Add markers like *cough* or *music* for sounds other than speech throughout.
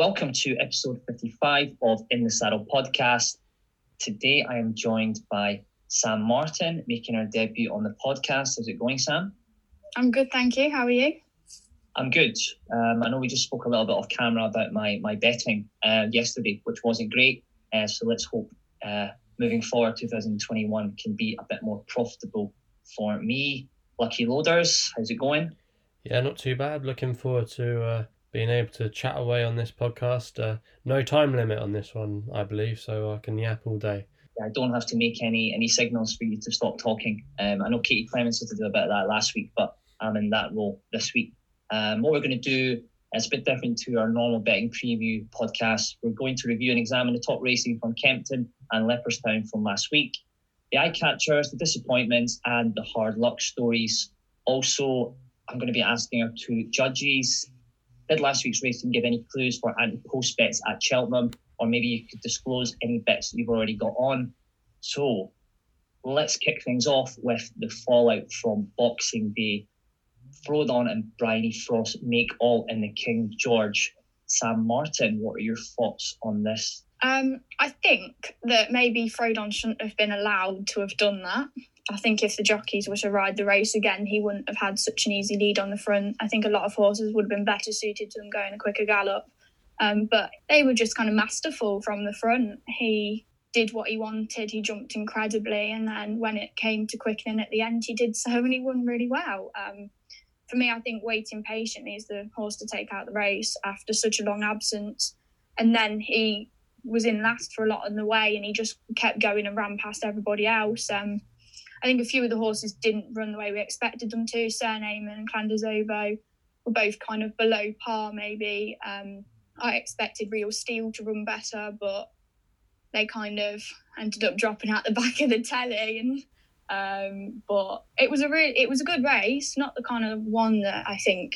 welcome to episode 55 of In the Saddle podcast. Today I am joined by Sam Martin, making her debut on the podcast. How's it going, Sam? I'm good, thank you. How are you? I'm good. Um, I know we just spoke a little bit off camera about my my betting uh, yesterday, which wasn't great. Uh, so let's hope uh, moving forward, 2021 can be a bit more profitable for me. Lucky loaders, how's it going? Yeah, not too bad. Looking forward to uh, being able to chat away on this podcast. Uh, no time limit on this one, I believe, so I can yap all day. I don't have to make any any signals for you to stop talking. Um, I know Katie Clemens had to do a bit of that last week, but I'm in that role this week. Um, what we're going to do is a bit different to our normal betting preview podcast. We're going to review and examine the top racing from Kempton and Leopardstown from last week, the eye catchers, the disappointments, and the hard luck stories. Also, I'm going to be asking our two judges did last week's racing give any clues for anti post bets at Cheltenham? Or maybe you could disclose any bets that you've already got on. So let's kick things off with the fallout from Boxing Day. Frodon and Bryony Frost make all in the King George. Sam Martin, what are your thoughts on this? Um, I think that maybe Frodon shouldn't have been allowed to have done that. I think if the jockeys were to ride the race again, he wouldn't have had such an easy lead on the front. I think a lot of horses would have been better suited to him going a quicker gallop. Um, but they were just kind of masterful from the front. He did what he wanted. He jumped incredibly, and then when it came to quickening at the end, he did *laughs* so, and he won really well. Um, for me, I think waiting patiently is the horse to take out the race after such a long absence. And then he was in last for a lot of the way, and he just kept going and ran past everybody else. Um, I think a few of the horses didn't run the way we expected them to. Cyrname and Clanders were both kind of below par, maybe. Um, I expected Real Steel to run better, but they kind of ended up dropping out the *laughs* back of the telly. And um, but it was a really, it was a good race, not the kind of one that I think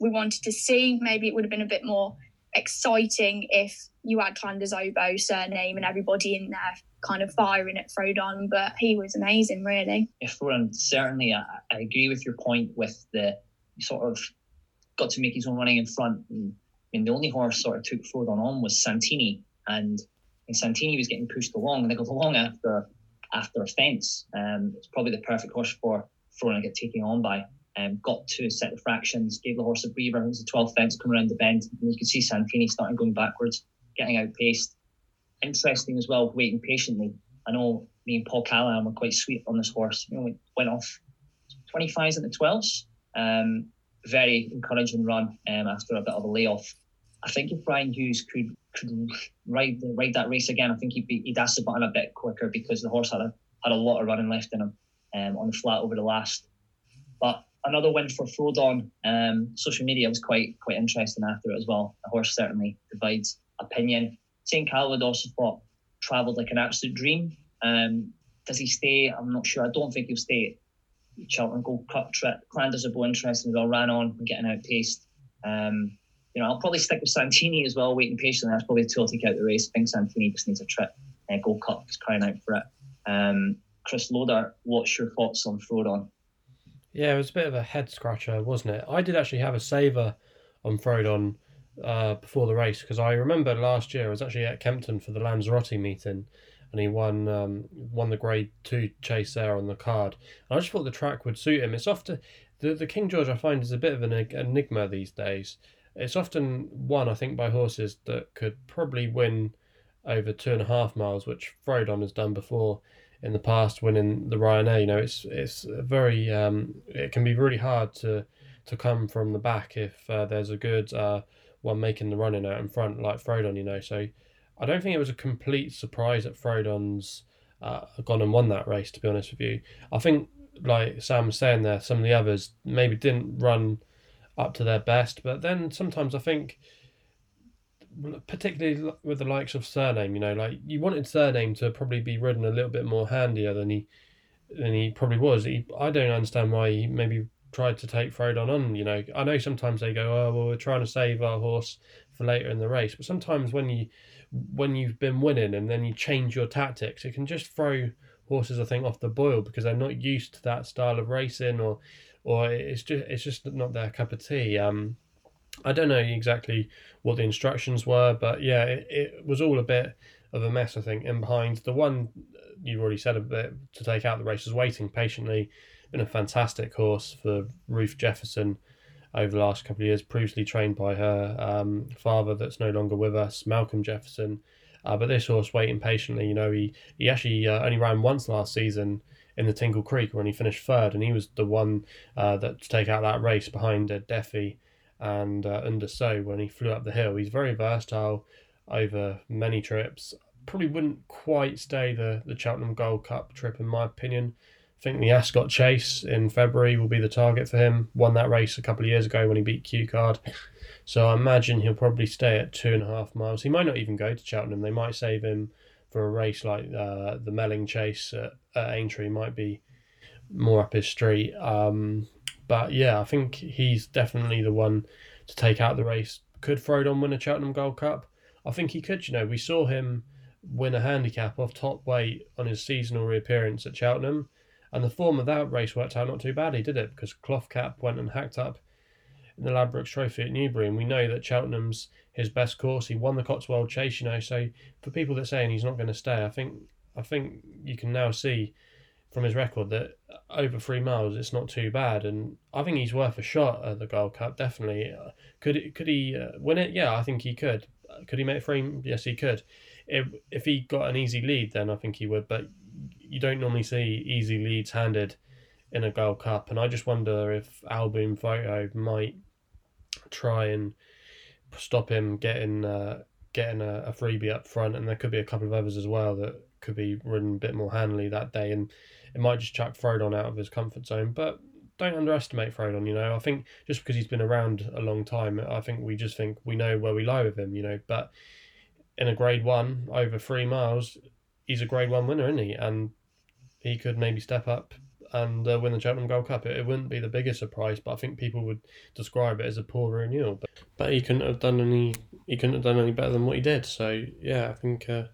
we wanted to see. Maybe it would have been a bit more exciting if you had Clanders Cyrname and everybody in there kind of firing at Frodon, but he was amazing, really. Yeah, Frodon, certainly, I, I, agree with your point with the sort of got to make his own running in front. And, I mean, the only horse sort of took Frodon on was Santini, and, and Santini was getting pushed along, and they got along after after a fence. Um, it's probably the perfect horse for Frodon to get taken on by. Um, got to set the fractions, gave the horse a breather. It was a 12 fence coming around the bend, and you could see Santini starting going backwards, getting outpaced interesting as well, waiting patiently. I know me and Paul Callahan were quite sweet on this horse. You know, we went off 25s and the 12s. Um, very encouraging run um, after a bit of a layoff. I think if Brian Hughes could could ride ride that race again, I think he'd be, he'd ask the button a bit quicker because the horse had a had a lot of running left in him um, on the flat over the last. But another win for Frodon. Um, social media was quite quite interesting after it as well. The horse certainly divides opinion. St. Calvados thought travelled like an absolute dream. Um, does he stay? I'm not sure. I don't think he'll stay. Cheltenham Gold Cup trip. Clanders are both interesting as well. Ran on and getting outpaced. Um, you know, I'll probably stick with Santini as well, waiting patiently. That's probably the two I'll take out the race. I think Santini just needs a trip. Uh, Gold Cup is crying out for it. Um, Chris Loader, what's your thoughts on Frodon? Yeah, it was a bit of a head scratcher, wasn't it? I did actually have a saver on Frodon uh, before the race because I remember last year I was actually at Kempton for the Lanzarote meeting, and he won um, won the Grade Two chase there on the card. And I just thought the track would suit him. It's often the the King George I find is a bit of an enigma these days. It's often won I think by horses that could probably win over two and a half miles, which Frodon has done before in the past, winning the Ryanair. You know, it's it's very um, it can be really hard to to come from the back if uh, there's a good uh, one making the running out in front, like Frodon, you know. So I don't think it was a complete surprise that Frodon's uh, gone and won that race, to be honest with you. I think, like Sam was saying there, some of the others maybe didn't run up to their best, but then sometimes I think, particularly with the likes of Cyrname, you know, like you wanted Cyrname to probably be ridden a little bit more handier than he than he probably was. He, I don't understand why he maybe tried to take Frodon on. You know, I know sometimes they go, "Oh, well, we're trying to save our horse for later in the race," but sometimes when you when you've been winning and then you change your tactics, it can just throw horses, I think, off the boil because they're not used to that style of racing, or or it's just it's just not their cup of tea. Um, I don't know exactly what the instructions were, but yeah, it, it was all a bit of a mess, I think. And behind the one you've already said a bit to take out the race waiting patiently. Been a fantastic horse for Ruth Jefferson over the last couple of years, previously trained by her um, father that's no longer with us, Malcolm Jefferson. Uh, but this horse waiting patiently, you know, he, he actually uh, only ran once last season in the Tingle Creek when he finished third, and he was the one uh, that to take out that race behind uh, Defi and uh, Un De Sceaux when he flew up the hill. He's very versatile over many trips. Probably wouldn't quite stay the, the Cheltenham Gold Cup trip, in my opinion. I think the Ascot Chase in February will be the target for him. Won that race a couple of years ago when he beat Cue Card. So I imagine he'll probably stay at two and a half miles. He might not even go to Cheltenham. They might save him for a race like uh, the Melling Chase at, at Aintree. Might be more up his street. Um, but yeah, I think he's definitely the one to take out the race. Could Frodon win a Cheltenham Gold Cup? I think he could. You know, we saw him win a handicap off top weight on his seasonal reappearance at Cheltenham and the form of that race worked out not too badly, did it? Because Cloth Cap went and hacked up in the Ladbrokes Trophy at Newbury, and we know that Cheltenham's his best course. He won the Cotswold Chase, you know. So for people that saying he's not going to stay, I think I think you can now see from his record that over three miles it's not too bad, and I think he's worth a shot at the Gold Cup. Definitely, could could he uh, win it? Yeah, I think he could. Could he make frame? Yes, he could. If if he got an easy lead, then I think he would. But you don't normally see easy leads handed in a Gold Cup, and I just wonder if Al Boum Photo might try and stop him getting uh, getting a, a, freebie up front, and there could be a couple of others as well that could be ridden a bit more handily that day, and it might just chuck Frodon out of his comfort zone. But don't underestimate Frodon. You know, I think just because he's been around a long time, I think we just think we know where we lie with him. You know, but in a Grade One over three miles, he's a Grade One winner, isn't he? And he could maybe step up and uh, win the Cheltenham Gold Cup. It, it, wouldn't be the biggest surprise, but I think people would describe it as a poor renewal. But, but he couldn't have done any. He couldn't have done any better than what he did. So yeah, I think uh,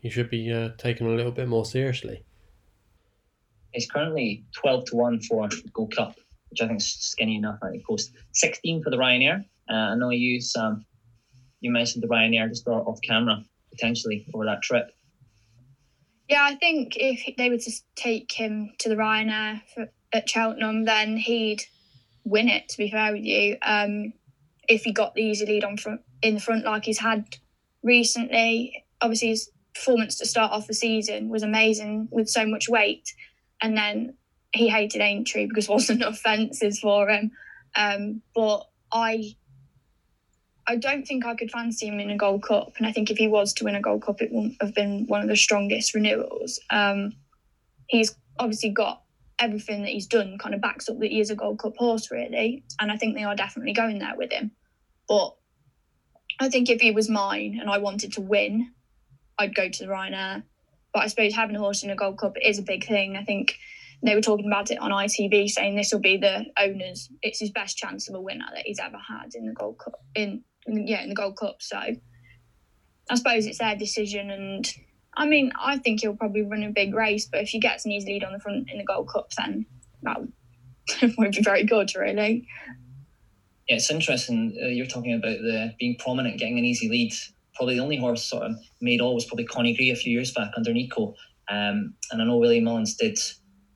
he should be uh, taken a little bit more seriously. He's currently twelve to one for Gold Cup, which I think is skinny enough. Think post sixteen for the Ryanair. I know you um, you mentioned the Ryanair just off camera potentially for that trip. Yeah, I think if they were to take him to the Ryanair for, at Cheltenham, then he'd win it. To be fair with you, um, if he got the easy lead on front in the front like he's had recently, obviously his performance to start off the season was amazing with so much weight, and then he hated Aintree because there *laughs* wasn't enough fences for him. Um, but I I don't think I could fancy him in a Gold Cup, and I think if he was to win a Gold Cup, it wouldn't have been one of the strongest renewals. Um, he's obviously got everything that he's done, kind of backs up that he is a Gold Cup horse, really, and I think they are definitely going there with him. But I think if he was mine and I wanted to win, I'd go to the Ryanair. But I suppose having a horse in a Gold Cup is a big thing. I think they were talking about it on ITV, saying this will be the owner's. It's his best chance of a winner that he's ever had in the Gold Cup in yeah, in the Gold Cup. So I suppose it's their decision. And I mean, I think he'll probably run a big race, but if he gets an easy lead on the front in the Gold Cup, then that *laughs* won't be very good, really. Yeah, it's interesting. Uh, you're talking about the being prominent, getting an easy lead. Probably the only horse sort of made all was probably Coneygree a few years back under Nico. Um, and I know Willie Mullins did.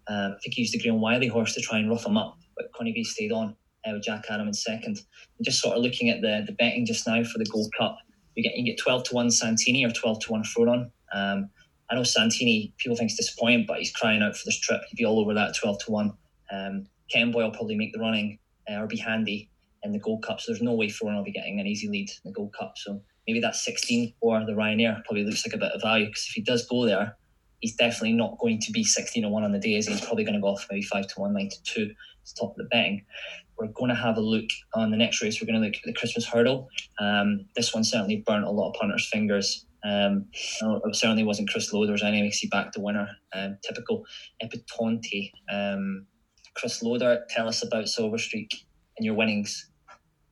Uh, I think he used the Graham Wylie horse to try and rough him up, but Coneygree stayed on uh, with Djakadam in second. And just sort of looking at the the betting just now for the Gold Cup, you get you get twelve to one Santini or twelve to one Frodon. Um, I know Santini, people think it's disappointing, but he's crying out for this trip. He'd be all over that twelve to one. Um, Kemboy will probably make the running uh, or be handy in the Gold Cup. So there's no way Frodon will be getting an easy lead in the Gold Cup. So maybe that 16 for the Ryanair probably looks like a bit of value because if he does go there, he's definitely not going to be 16 to 1 on the day, Is he's probably going to go off maybe 5 to 1, 9 to 2 to top of the betting we're going to have a look on the next race. We're going to look at the Christmas hurdle. Um, this one certainly burnt a lot of punters' fingers. Um, it certainly wasn't Chris Lowe. There was any he back the winner. Um, typical Epatante. Um, Chris Loader, tell us about Silver Streak and your winnings.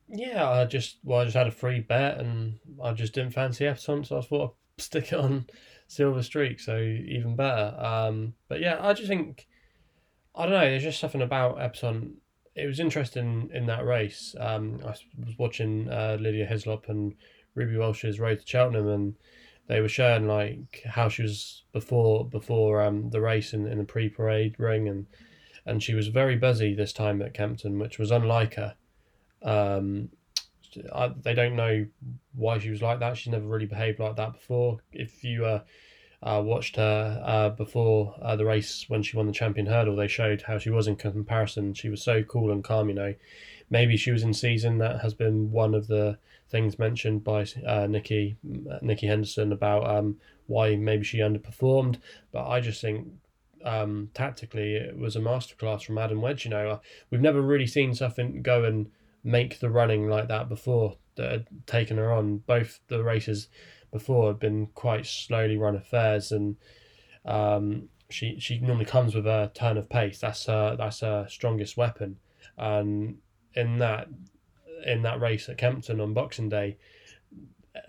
Yeah, I just well, I just had a free bet and I just didn't fancy Epatante, so I thought I'd *laughs* stick it on Silver Streak, so even better. Um, but yeah, I just think I don't know. There's just something about Epatante it was interesting in that race. Um, I was watching uh, Lydia Hislop and Ruby Walsh's Road to Cheltenham, and they were showing like how she was before before um, the race in, in the pre parade ring, and and she was very busy this time at Kempton, which was unlike her. Um, I, they don't know why she was like that. She's never really behaved like that before. If you uh, uh, watched her uh, before uh, the race when she won the champion hurdle, they showed how she was in comparison. She was so cool and calm, you know. Maybe she was in season. That has been one of the things mentioned by uh, Nikki Nicky Henderson about um, why maybe she underperformed. But I just think um, tactically it was a masterclass from Adam Wedge. You know, we've never really seen something go and make the running like that before that had taken her on. Both the races before had been quite slowly run affairs, and um, she she normally comes with a turn of pace. That's her that's her strongest weapon, and in that in that race at Kempton on Boxing Day.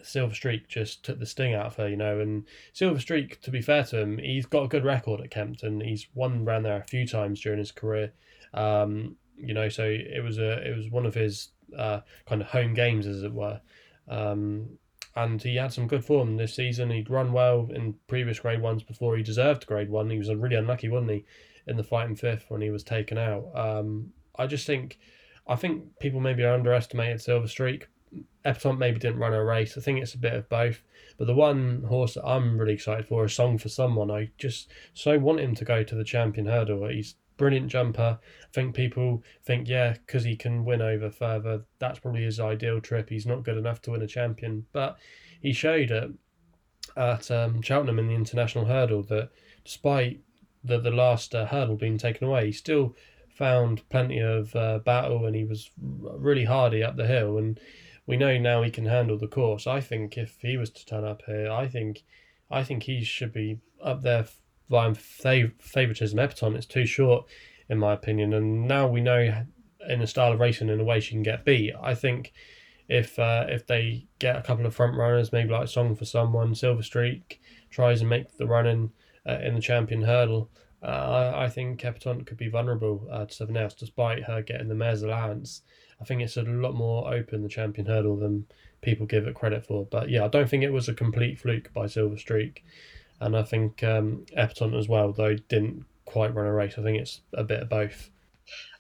Silver Streak just took the sting out of her, you know. And Silver Streak, to be fair to him, he's got a good record at Kempton. He's won around there a few times during his career. Um, you know, so it was a it was one of his uh, kind of home games, as it were. Um, and he had some good form this season. He'd run well in previous grade ones before he deserved grade one. He was really unlucky, wasn't he, in the Fighting Fifth when he was taken out. Um, I just think, I think people maybe underestimated Silver Streak. Epatante maybe didn't run a race. I think it's a bit of both. But the one horse that I'm really excited for, a song for someone, I just so want him to go to the champion hurdle. He's brilliant jumper. I think people think, yeah, because he can win over further, that's probably his ideal trip. He's not good enough to win a champion. But he showed it at um, Cheltenham in the international hurdle that despite the, the last uh, hurdle being taken away, he still found plenty of uh, battle and he was really hardy up the hill. And we know now he can handle the course. I think if he was to turn up here, I think I think he should be up there via fav- favoritism. Epatante is too short, in my opinion. And now we know in the style of racing, in a way, she can get beat. I think if uh, if they get a couple of front runners, maybe like Song for Someone, Silver Streak tries and make the running uh, in the champion hurdle. Uh, I, think Epatante could be vulnerable uh, to Seven else, despite her getting the mayor's allowance. I think it's a lot more open the champion hurdle than people give it credit for. But yeah, I don't think it was a complete fluke by Silver Streak and I think um, Epatante as well, though didn't quite run a race. I think it's a bit of both.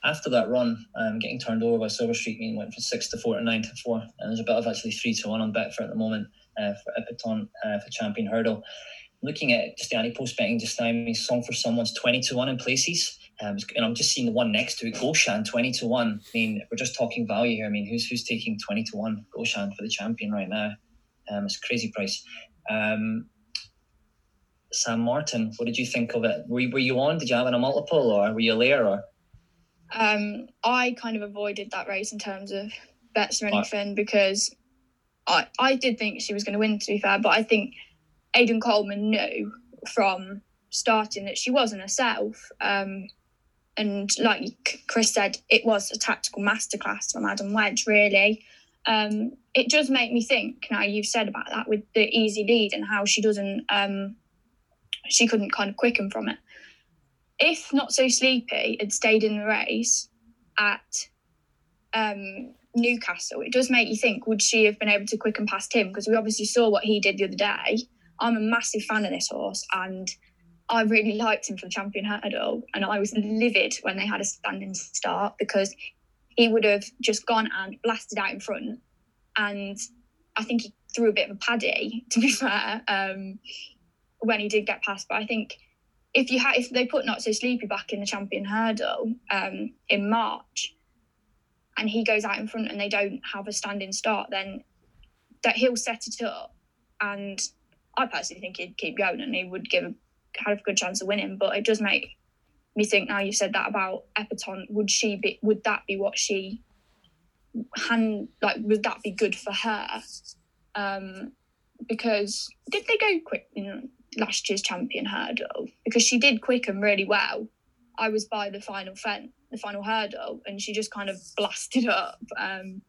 After that run, um, getting turned over by Silver Streak mean went from six to four to nine to four, and there's a bit of actually three to one on Betfair at the moment uh, for Epatante uh, for Champion Hurdle. Looking at just the anti post betting just now, I mean, Song for Someone's twenty to one in places. Um, and I'm just seeing the one next to it, Goshen, 20 to 1. I mean, we're just talking value here. I mean, who's who's taking 20 to 1 Goshen for the champion right now? Um, it's a crazy price. Um, Sam Martin. What did you think of it? Were, were you on? Did you have a multiple or were you there? Or? Um, I kind of avoided that race in terms of bets or anything because I, I did think she was going to win, to be fair, but I think Aidan Coleman knew from starting that she wasn't herself. Um, and like Chris said, it was a tactical masterclass from Adam Wedge, really. Um, it does make me think now you've said about that with the easy lead and how she doesn't um, she couldn't kind of quicken from it. If not so sleepy had stayed in the race at um, Newcastle, it does make you think: would she have been able to quicken past him? Because we obviously saw what he did the other day. I'm a massive fan of this horse, and I really liked him for the champion hurdle, and I was livid when they had a standing start because he would have just gone and blasted out in front, and I think he threw a bit of a paddy. *laughs* To be fair, um, when he did get past. But I think if you had if they put Not So Sleepy back in the champion hurdle um, in March, and he goes out in front and they don't have a standing start, then that he'll set it up. And I personally think he'd keep going and he would give a, have a good chance of winning. But it does make me think now you said that about Epatante, would she be would that be what she hand like would that be good for her? Um because did they go quick last year's champion hurdle because she did quicken really well. I was by the final fence, the final hurdle, and she just kind of blasted up. Um,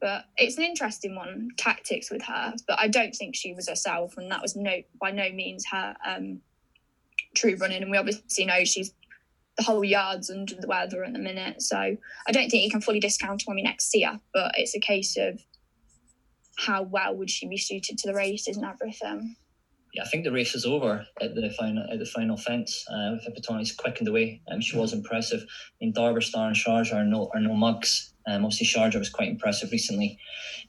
but it's an interesting one, tactics with her. But I don't think she was herself, and that was no by no means her um, true running. And we obviously know she's the whole yard's under the weather at the minute. So I don't think you can fully discount when we next see her, but it's a case of how well would she be suited to the races and everything. Yeah, I think the race is over at the final at the final fence. Uh, Epatante quickened away. Um, she was impressive. I mean, Darver Star and Sharjah are no are no mugs. Um, obviously, Sharjah was quite impressive recently,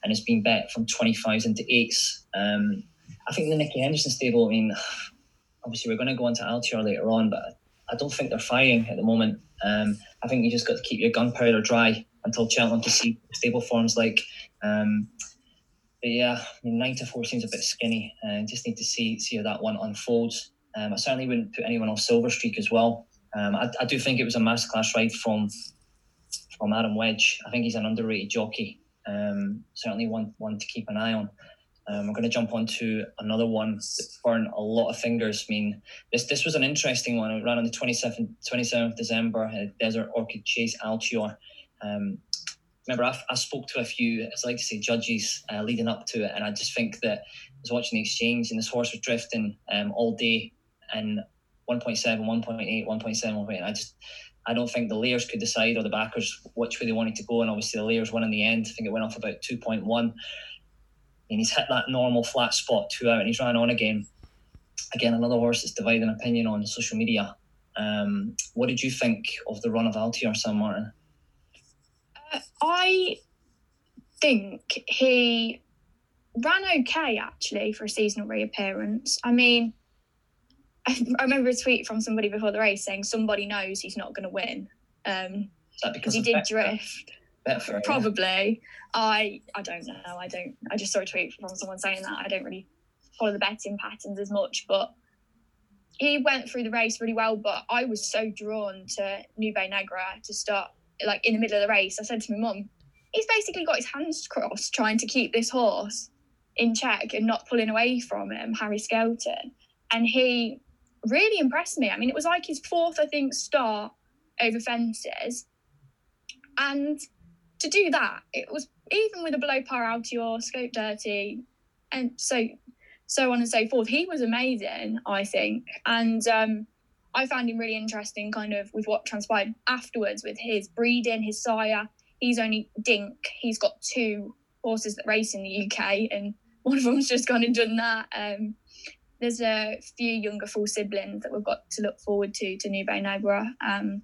and has been bet from twenty fives into eights. Um, I think the Nicky Henderson stable. I mean, obviously we're going to go into Altior later on, but I don't think they're firing at the moment. Um, I think you just got to keep your gunpowder dry until Cheltenham to see stable forms like. Um, but yeah, I mean, nine to four seems a bit skinny. Uh, just need to see see how that one unfolds. Um, I certainly wouldn't put anyone off Silver Streak as well. Um, I, I do think it was a masterclass ride from from Adam Wedge. I think he's an underrated jockey. Um, certainly one one to keep an eye on. Um, we're going to jump on to another one that burned a lot of fingers. I mean, this this was an interesting one. It ran on the 27th, 27th December Desert Orchid Chase Altior. Um, remember, I, I, spoke to a few, as I like to say, judges uh, leading up to it, and I just think that I was watching the exchange and this horse was drifting um, all day and 1.7, 1.8, 1.7, 1.8. I just, I don't think the layers could decide or the backers which way they wanted to go, and obviously the layers won in the end. I think it went off about 2.1 and he's hit that normal flat spot two out and he's ran on again. Again, another horse that's dividing opinion on social media. Um, what did you think of the run of Altior Sam Martin? I think he ran okay actually for a seasonal reappearance. I mean, I, remember a tweet from somebody before the race saying somebody knows he's not going to win. Um, because he did drift. Betfair, Probably. Yeah. I I don't know. I don't. I just saw a tweet from someone saying that. I don't really follow the betting patterns as much, but he went through the race really well. But I was so drawn to Nube Negra to start like in the middle of the race. I said to my mum, he's basically got his hands crossed trying to keep this horse in check and not pulling away from him, Harry Skelton. And he really impressed me. I mean, it was like his fourth, I think, start over fences. And to do that, it was even with a below par Altior, scope dirty, and so so on and so forth. He was amazing, I think, and um, I found him really interesting, kind of with what transpired afterwards with his breeding, his sire. He's only Dink. He's got two horses that race in the UK, and one of them's just gone and done that. Um, there's a few younger full siblings that we've got to look forward to to Nube Negra. Um,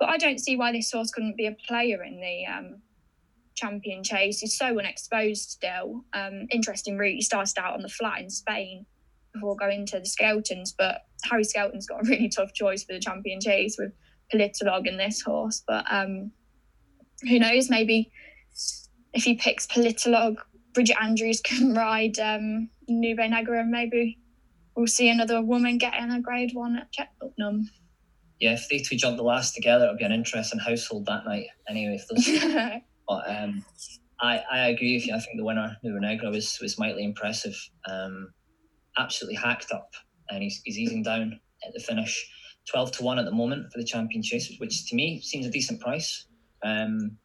but I don't see why this horse couldn't be a player in the um, champion chase. He's so unexposed still. Um, interesting route. He started out on the flat in Spain before going to the Skeltons, but Harry Skelton's got a really tough choice for the champion chase with Politologue and this horse. But um, who knows? Maybe if he picks Politologue, Bridget Andrews can *laughs* ride um, Nube Negra, and maybe we'll see another woman getting a grade one at Cheltenham yeah, if they two jump the last together, it'll be an interesting household that night. Anyway, if those *laughs* But um, I, I agree with you. I think the winner, Nube Negra, was, was mightily impressive. Um, absolutely hacked up, and he's, he's easing down at the finish. 12 to 1 at the moment for the champion chase, which to me seems a decent price. Um,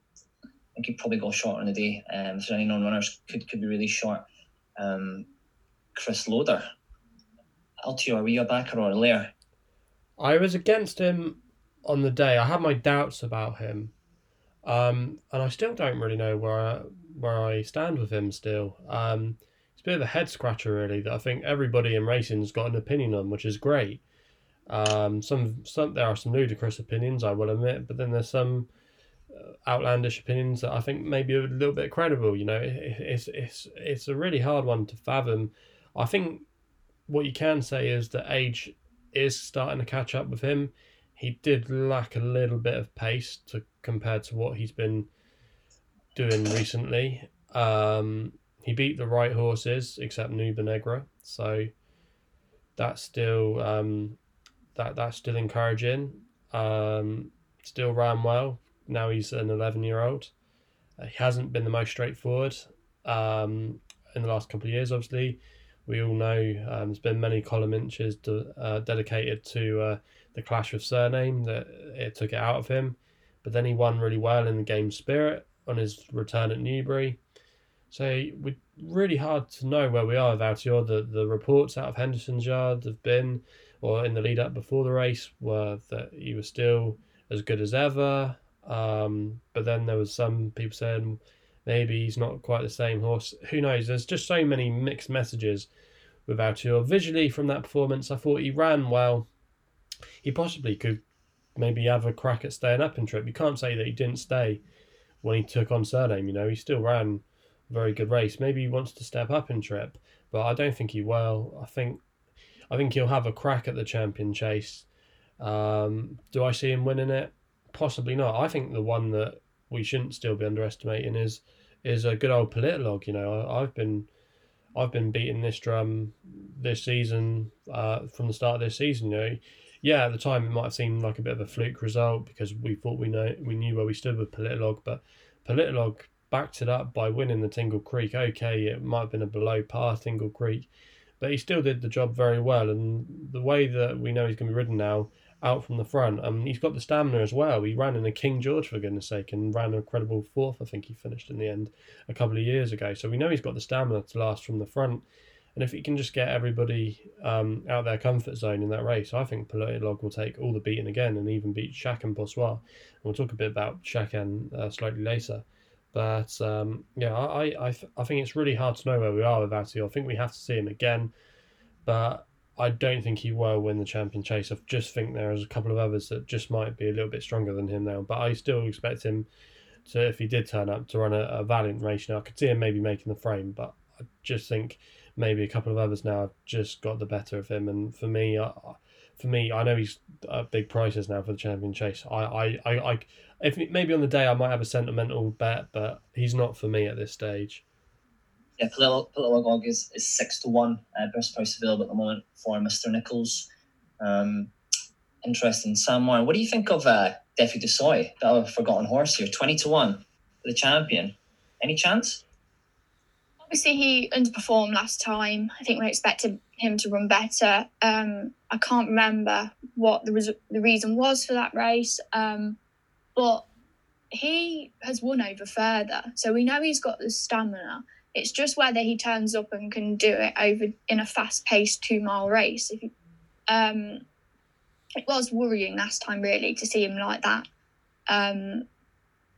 I think he probably go short on the day. Um, if there's any non runners, could, could be really short. Um, Chris Loader, Altior, were you a backer or a layer? I was against him on the day. I had my doubts about him. Um, and I still don't really know where I, where I stand with him still. Um, it's a bit of a head scratcher really that I think everybody in racing's got an opinion on, which is great. Um, some some there are some ludicrous opinions, I will admit, but then there's some uh, outlandish opinions that I think maybe a little bit credible. You know, it, it's it's it's a really hard one to fathom. I think what you can say is that age is starting to catch up with him. He did lack a little bit of pace to compared to what he's been doing recently. Um, he beat the right horses except Nube Negra, so that's still um, that that's still encouraging. Um, still ran well. Now he's an eleven year old. Uh, he hasn't been the most straightforward um, in the last couple of years. Obviously, we all know um, there's been many column inches to, uh, dedicated to uh, the clash of Cyrname that it took it out of him. But then he won really well in the game spirit on his return at Newbury. So we're really hard to know where we are with Altior. The the reports out of Henderson's yard have been, or in the lead up before the race, were that he was still as good as ever. Um, but then there was some people saying maybe he's not quite the same horse. Who knows? There's just so many mixed messages with Altior. Visually from that performance, I thought he ran well. He possibly could maybe have a crack at staying up in trip. You can't say that he didn't stay when he took on Cyrname. You know, he still ran very good race. Maybe he wants to step up in trip, but I don't think he will. I think I think he'll have a crack at the champion chase. Um, do I see him winning it? Possibly not. I think the one that we shouldn't still be underestimating is is a good old Politologue. You know, I, have been I've been beating this drum this season uh, from the start of this season. You know, yeah, at the time it might have seemed like a bit of a fluke result because we thought we know we knew where we stood with Politologue, but Politologue backed it up by winning the Tingle Creek. Okay, it might have been a below par Tingle Creek, but he still did the job very well. And the way that we know he's going to be ridden now, out from the front, um, he's got the stamina as well. He ran in a King George for goodness sake, and ran a credible fourth. I think he finished in the end a couple of years ago. So we know he's got the stamina to last from the front. And if he can just get everybody um, out their comfort zone in that race, I think Politologue will take all the beating again and even beat Chacun Pour Soi. And we'll talk a bit about Shaq and uh, slightly later. But um, yeah, I, I, I think it's really hard to know where we are with Altior. I think we have to see him again, but I don't think he will win the champion chase. I just think there's a couple of others that just might be a little bit stronger than him now. But I still expect him to, if he did turn up, to run a, a valiant race. Now I could see him maybe making the frame, but I just think maybe a couple of others now have just got the better of him. And for me, I, for me, I know he's uh, big prices now for the champion chase. I, I, I, I, if maybe on the day I might have a sentimental bet, but he's not for me at this stage. Yeah, Politologue is, is six to one. Uh, best price available at the moment for Mr. Nicholls. Um, interesting. Sam Warren, what do you think of uh, Defi Du Seuil, the forgotten horse here? 20 to one for the champion. Any chance? Obviously, he underperformed last time. I think we expected him to run better. Um, I can't remember what the, res- the reason was for that race. Um, but he has won over further. So we know he's got the stamina. It's just whether he turns up and can do it over in a fast paced two mile race. If he, um, it was worrying last time, really, to see him like that. Um,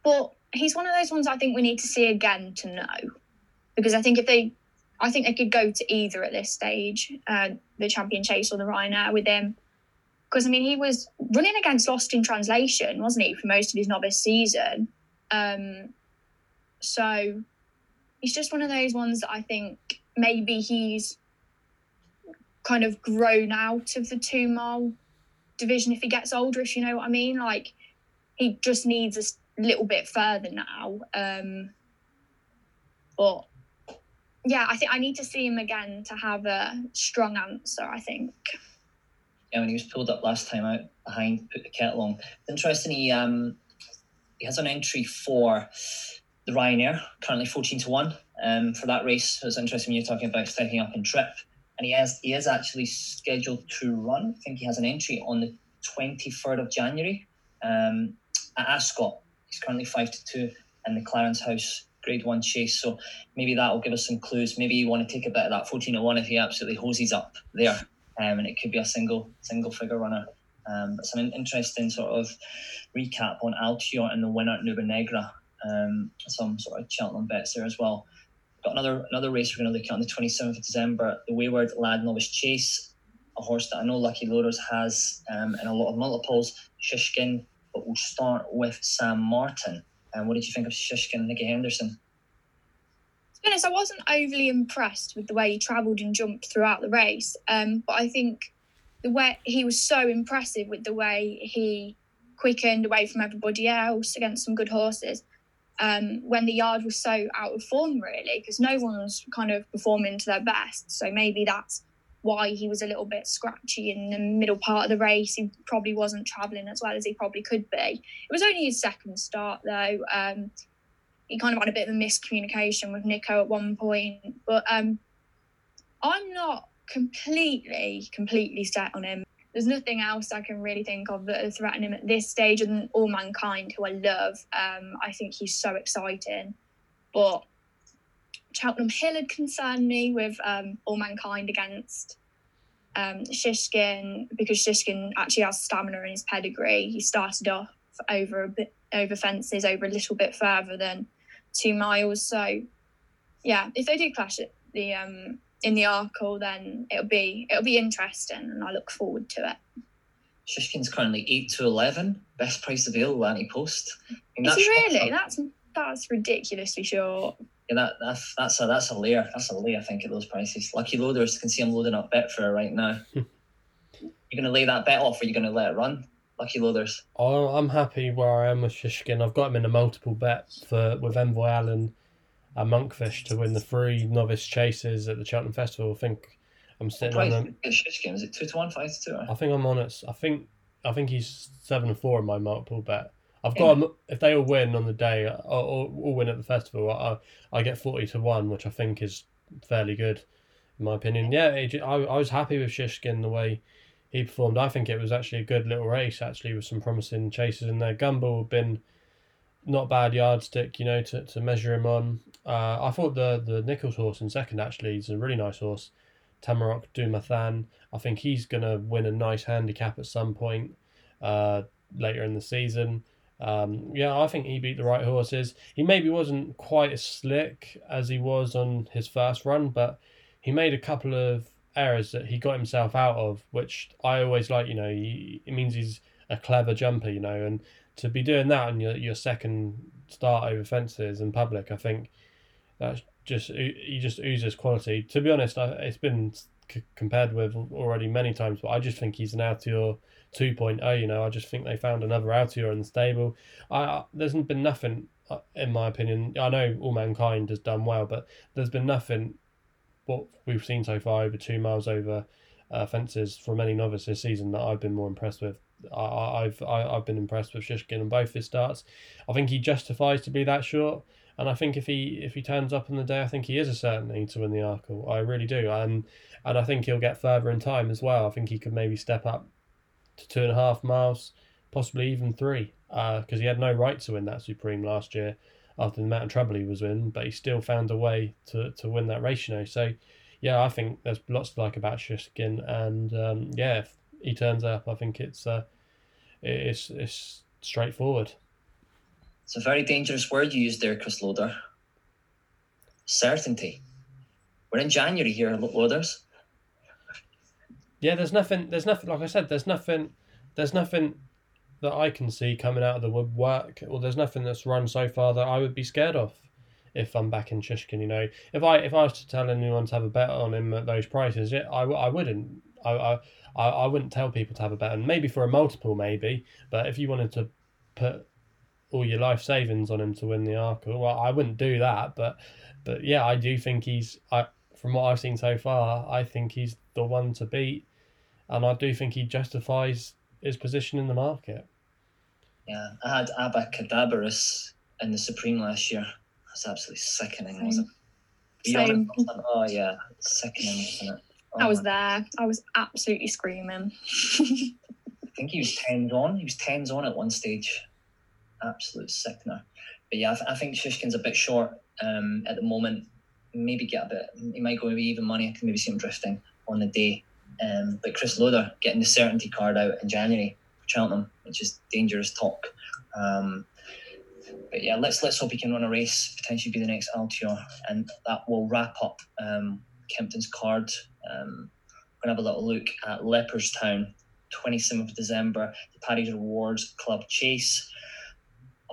but he's one of those ones I think we need to see again to know. Because I think if they, I think they could go to either at this stage, uh, the champion chase or the Ryanair with him because I mean he was running against Lostintranslation, wasn't he, for most of his novice season? Um, so he's just one of those ones that I think maybe he's kind of grown out of the two mile division if he gets older, if you know what I mean. Like he just needs a little bit further now. Um, but yeah, I think I need to see him again to have a strong answer. I think yeah, when he was pulled up last time out behind, put the kettle on. Interesting, he um he has an entry for the Ryanair, currently fourteen to one. Um, for that race, it was interesting you're talking about stepping up in trip, and he has he is actually scheduled to run. I think he has an entry on the twenty third of January, um, at Ascot. He's currently five to two in the Clarence House Grade One chase. So maybe that will give us some clues. Maybe you want to take a bit of that fourteen to one if he absolutely hoses up there um, and it could be a single single figure runner. Um, but some interesting sort of recap on Altior and the winner at Nube Negra. Um, some sort of Cheltenham bets there as well. Got another another race we're going to look at on the 27th of December, the Wayward Lad Novice Chase, a horse that I know Lucky Loaders has um, in a lot of multiples, Shishkin, but we'll start with Sam Martin. And um, what did you think of Shishkin, and Nicky Henderson? be honest, I wasn't overly impressed with the way he travelled and jumped throughout the race. Um, but I think the way he was so impressive with the way he quickened away from everybody else against some good horses. Um, when the yard was so out of form, really, because no one was kind of performing to their best. So maybe that's why he was a little bit scratchy in the middle part of the race. He probably wasn't travelling as well as he probably could be. It was only his second start, though. Um, he kind of had a bit of a miscommunication with Nico at one point. But um, I'm not completely, completely set on him. There's nothing else I can really think of that is threaten him at this stage, and Allmankind, who I love. Um, I think he's so exciting, but Cheltenham Hill had concerned me with um, Allmankind against um, Shishkin because Shishkin actually has stamina in his pedigree. He started off over a bit over fences, over a little bit further than two miles. So, yeah, if they do clash at the um, in the Arkle, then it'll be it'll be interesting, and I look forward to it. Shishkin's currently eight to eleven, best price available any post. Is he really? That's that's ridiculously short. Yeah, that, that's that's a that's a layer. That's a layer. I think at those prices. Lucky loaders can see I'm loading up Betfair right now. Hmm. you're gonna lay that bet off, or you're gonna let it run? Lucky loaders. Oh, I'm happy where I am with Shishkin. I've got him in a multiple bet for with Envoi Allen and Monkfish to win the three novice chases at the Cheltenham Festival. I think I'm sitting on them. Shishkin is it two to one, five to two? I think I'm on it. I think I think he's seven and four in my multiple bet. I've got yeah. if they all win on the day, or, all win at the festival, I I get forty to one, which I think is fairly good, in my opinion. Yeah, I, I was happy with Shishkin the way he performed. I think it was actually a good little race, actually, with some promising chases in there. Gumbel had been not bad yardstick, you know, to, to measure him on. Uh, I thought the the Nicholls horse in second actually is a really nice horse. Tamaroc Du Mathan. I think he's gonna win a nice handicap at some point uh, later in the season. Um, yeah, I think he beat the right horses. He maybe wasn't quite as slick as he was on his first run, but he made a couple of errors that he got himself out of, which I always like. You know, he, it means he's a clever jumper. You know, and to be doing that on your your second start over fences in public, I think that's just he just oozes quality. To be honest, it's been c- compared with already many times, but I just think he's an Altior 2.0. You know, I just think they found another Altior in the stable. I, I there's been nothing, uh, in my opinion. I know Allmankind has done well, but there's been nothing what we've seen so far over two miles over uh, fences from any novice this season that I've been more impressed with. I, I've I, have i have been impressed with Shishkin in both his starts. I think he justifies to be that short. And I think if he if he turns up on the day, I think he is a certainty to win the Arkle. I really do, and and I think he'll get further in time as well. I think he could maybe step up to two and a half miles, possibly even three, because uh, he had no right to win that Supreme last year after the amount of trouble he was in, but he still found a way to, to win that race, you know. So, yeah, I think there's lots to like about Shishkin, and um, yeah, if he turns up, I think it's uh, it's it's straightforward. It's a very dangerous word you used there, Chris Loader. Certainty. We're in January here, Loaders. Yeah, there's nothing. There's nothing. Like I said, there's nothing. There's nothing that I can see coming out of the woodwork, or there's nothing that's run so far that I would be scared of if I'm back in Shishkin. You know, if I if I was to tell anyone to have a bet on him at those prices, yeah, I, I wouldn't. I, I I wouldn't tell people to have a bet, and maybe for a multiple, maybe. But if you wanted to put all your life savings on him to win the Arkle. Well, I wouldn't do that, but but yeah, I do think he's. I from what I've seen so far, I think he's the one to beat, and I do think he justifies his position in the market. Yeah, I had Abacadabras in the Supreme last year. That's absolutely sickening, Same. wasn't it? Same. Oh yeah, sickening, wasn't it? Oh, *laughs* I was oh. there. I was absolutely screaming. *laughs* I think he was tens on. He was tens on at one stage absolute sickener. But yeah, I, th- I think Shishkin's a bit short um, at the moment. Maybe get a bit. He might go maybe even money. I can maybe see him drifting on the day. Um, but Chris Loader getting the certainty card out in January for Cheltenham, which is dangerous talk. Um, but yeah, let's let's hope he can run a race, potentially be the next Altior, and that will wrap up um, Kempton's card. Um, we're gonna have a little look at Leopardstown, 27th of December, the Paddy's Rewards Club Chase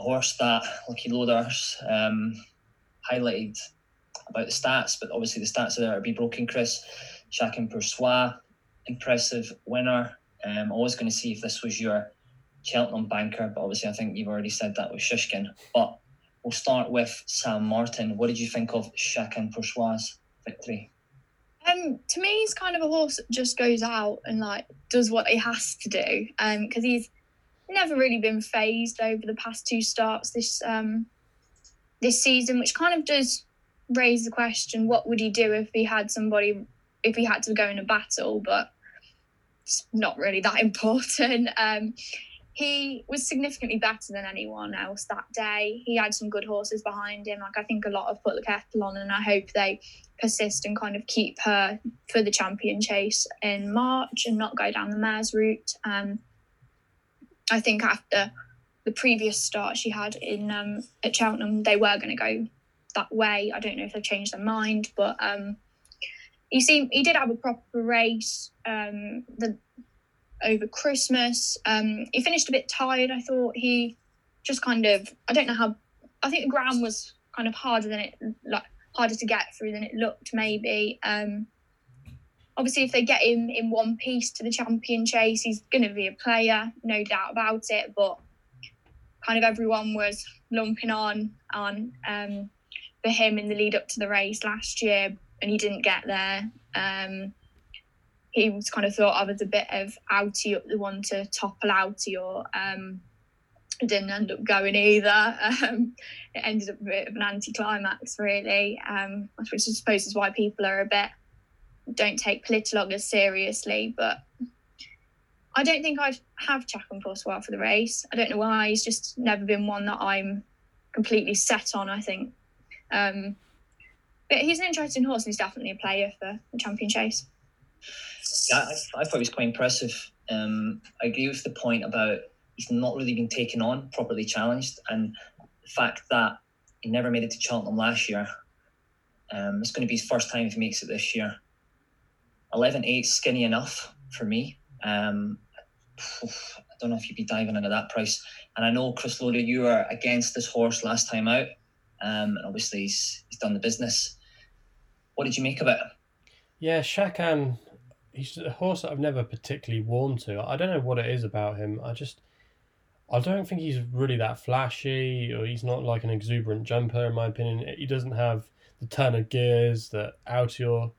horse that Lucky Loaders um, highlighted about the stats, but obviously the stats are there to be broken. Chris Chacun Pour Soi, impressive winner. Um, always going to see if this was your Cheltenham banker, but obviously I think you've already said that with Shishkin. But we'll start with Sam Martin. What did you think of Chacun Pour Soi's victory? Um, to me, he's kind of a horse that just goes out and like does what he has to do. Um, because he's never really been phased over the past two starts this um this season, which kind of does raise the question: what would he do if he had somebody if he had to go in a battle? But it's not really that *laughs* important. Um, he was significantly better than anyone else that day. He had some good horses behind him. Like I think a lot have put the kettle on, and I hope they persist and kind of keep her for the champion chase in March and not go down the mares route. Um, I think after the previous start she had in um, at Cheltenham, they were going to go that way. I don't know if they've changed their mind, but um, he seemed he did have a proper race. Um, the over Christmas, um, he finished a bit tired. I thought he just kind of I don't know how. I think the ground was kind of harder than it like harder to get through than it looked maybe. Um, obviously, if they get him in one piece to the champion chase, he's going to be a player, no doubt about it. But kind of everyone was lumping on on um, for him in the lead up to the race last year, and he didn't get there. Um, he was kind of thought of as a bit of Altior, the one to topple Altior, or um, didn't end up going either. *laughs* Um, it ended up a bit of an anticlimax, really, um, which I suppose is why people are a bit don't take politologuers seriously. But I don't think I'd have Chacun Pour Soi for the race. I don't know why. He's just never been one that I'm completely set on. I think um, but he's an interesting horse and he's definitely a player for the champion chase. Yeah, I, I thought he was quite impressive. Um, I agree with the point about he's not really been taken on, properly challenged, and the fact that he never made it to Cheltenham last year. Um, it's going to be his first time if he makes it this year. 11 8 skinny enough for me. Um, I don't know if you'd be diving into that price. And I know, Chris Loader, you were against this horse last time out um, and obviously he's he's done the business. What did you make of it? Yeah, Chacun, he's a horse that I've never particularly warmed to. I don't know what it is about him. I just, I don't think he's really that flashy, or he's not like an exuberant jumper, in my opinion. He doesn't have the turn of gears that Altior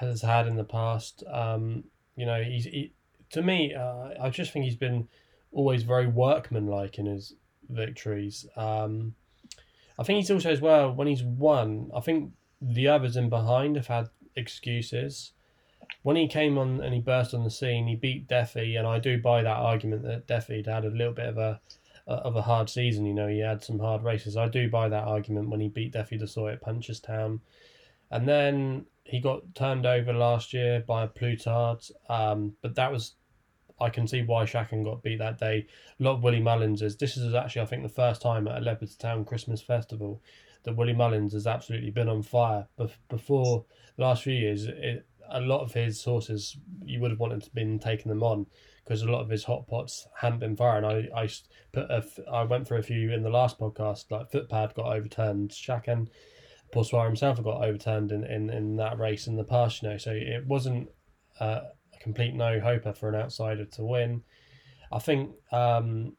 has had in the past. Um, you know, he's he, to me, uh, I just think he's been always very workmanlike in his victories. Um, I think he's also as well when he's won. I think the others in behind have had excuses. When he came on and he burst on the scene, he beat Defi, and I do buy that argument that Defi had a little bit of a of a hard season. You know, he had some hard races. I do buy that argument when he beat Defi Du Seuil at Punchestown, and then he got turned over last year by Plus Tard. Um, but that was I can see why Chacun got beat that day. A lot of Willie Mullins is. This is actually, I think, the first time at a Leopardstown Christmas Festival that Willie Mullins has absolutely been on fire. But before the last few years, it, a lot of his sources you would have wanted to been taking them on because a lot of his hot pots hadn't been firing. I I put a, I went through a few in the last podcast. Like Footpad got overturned. Chacun Soi himself got overturned in, in, in that race in the past. You know, so it wasn't. Uh, complete no hoper for an outsider to win. I think um,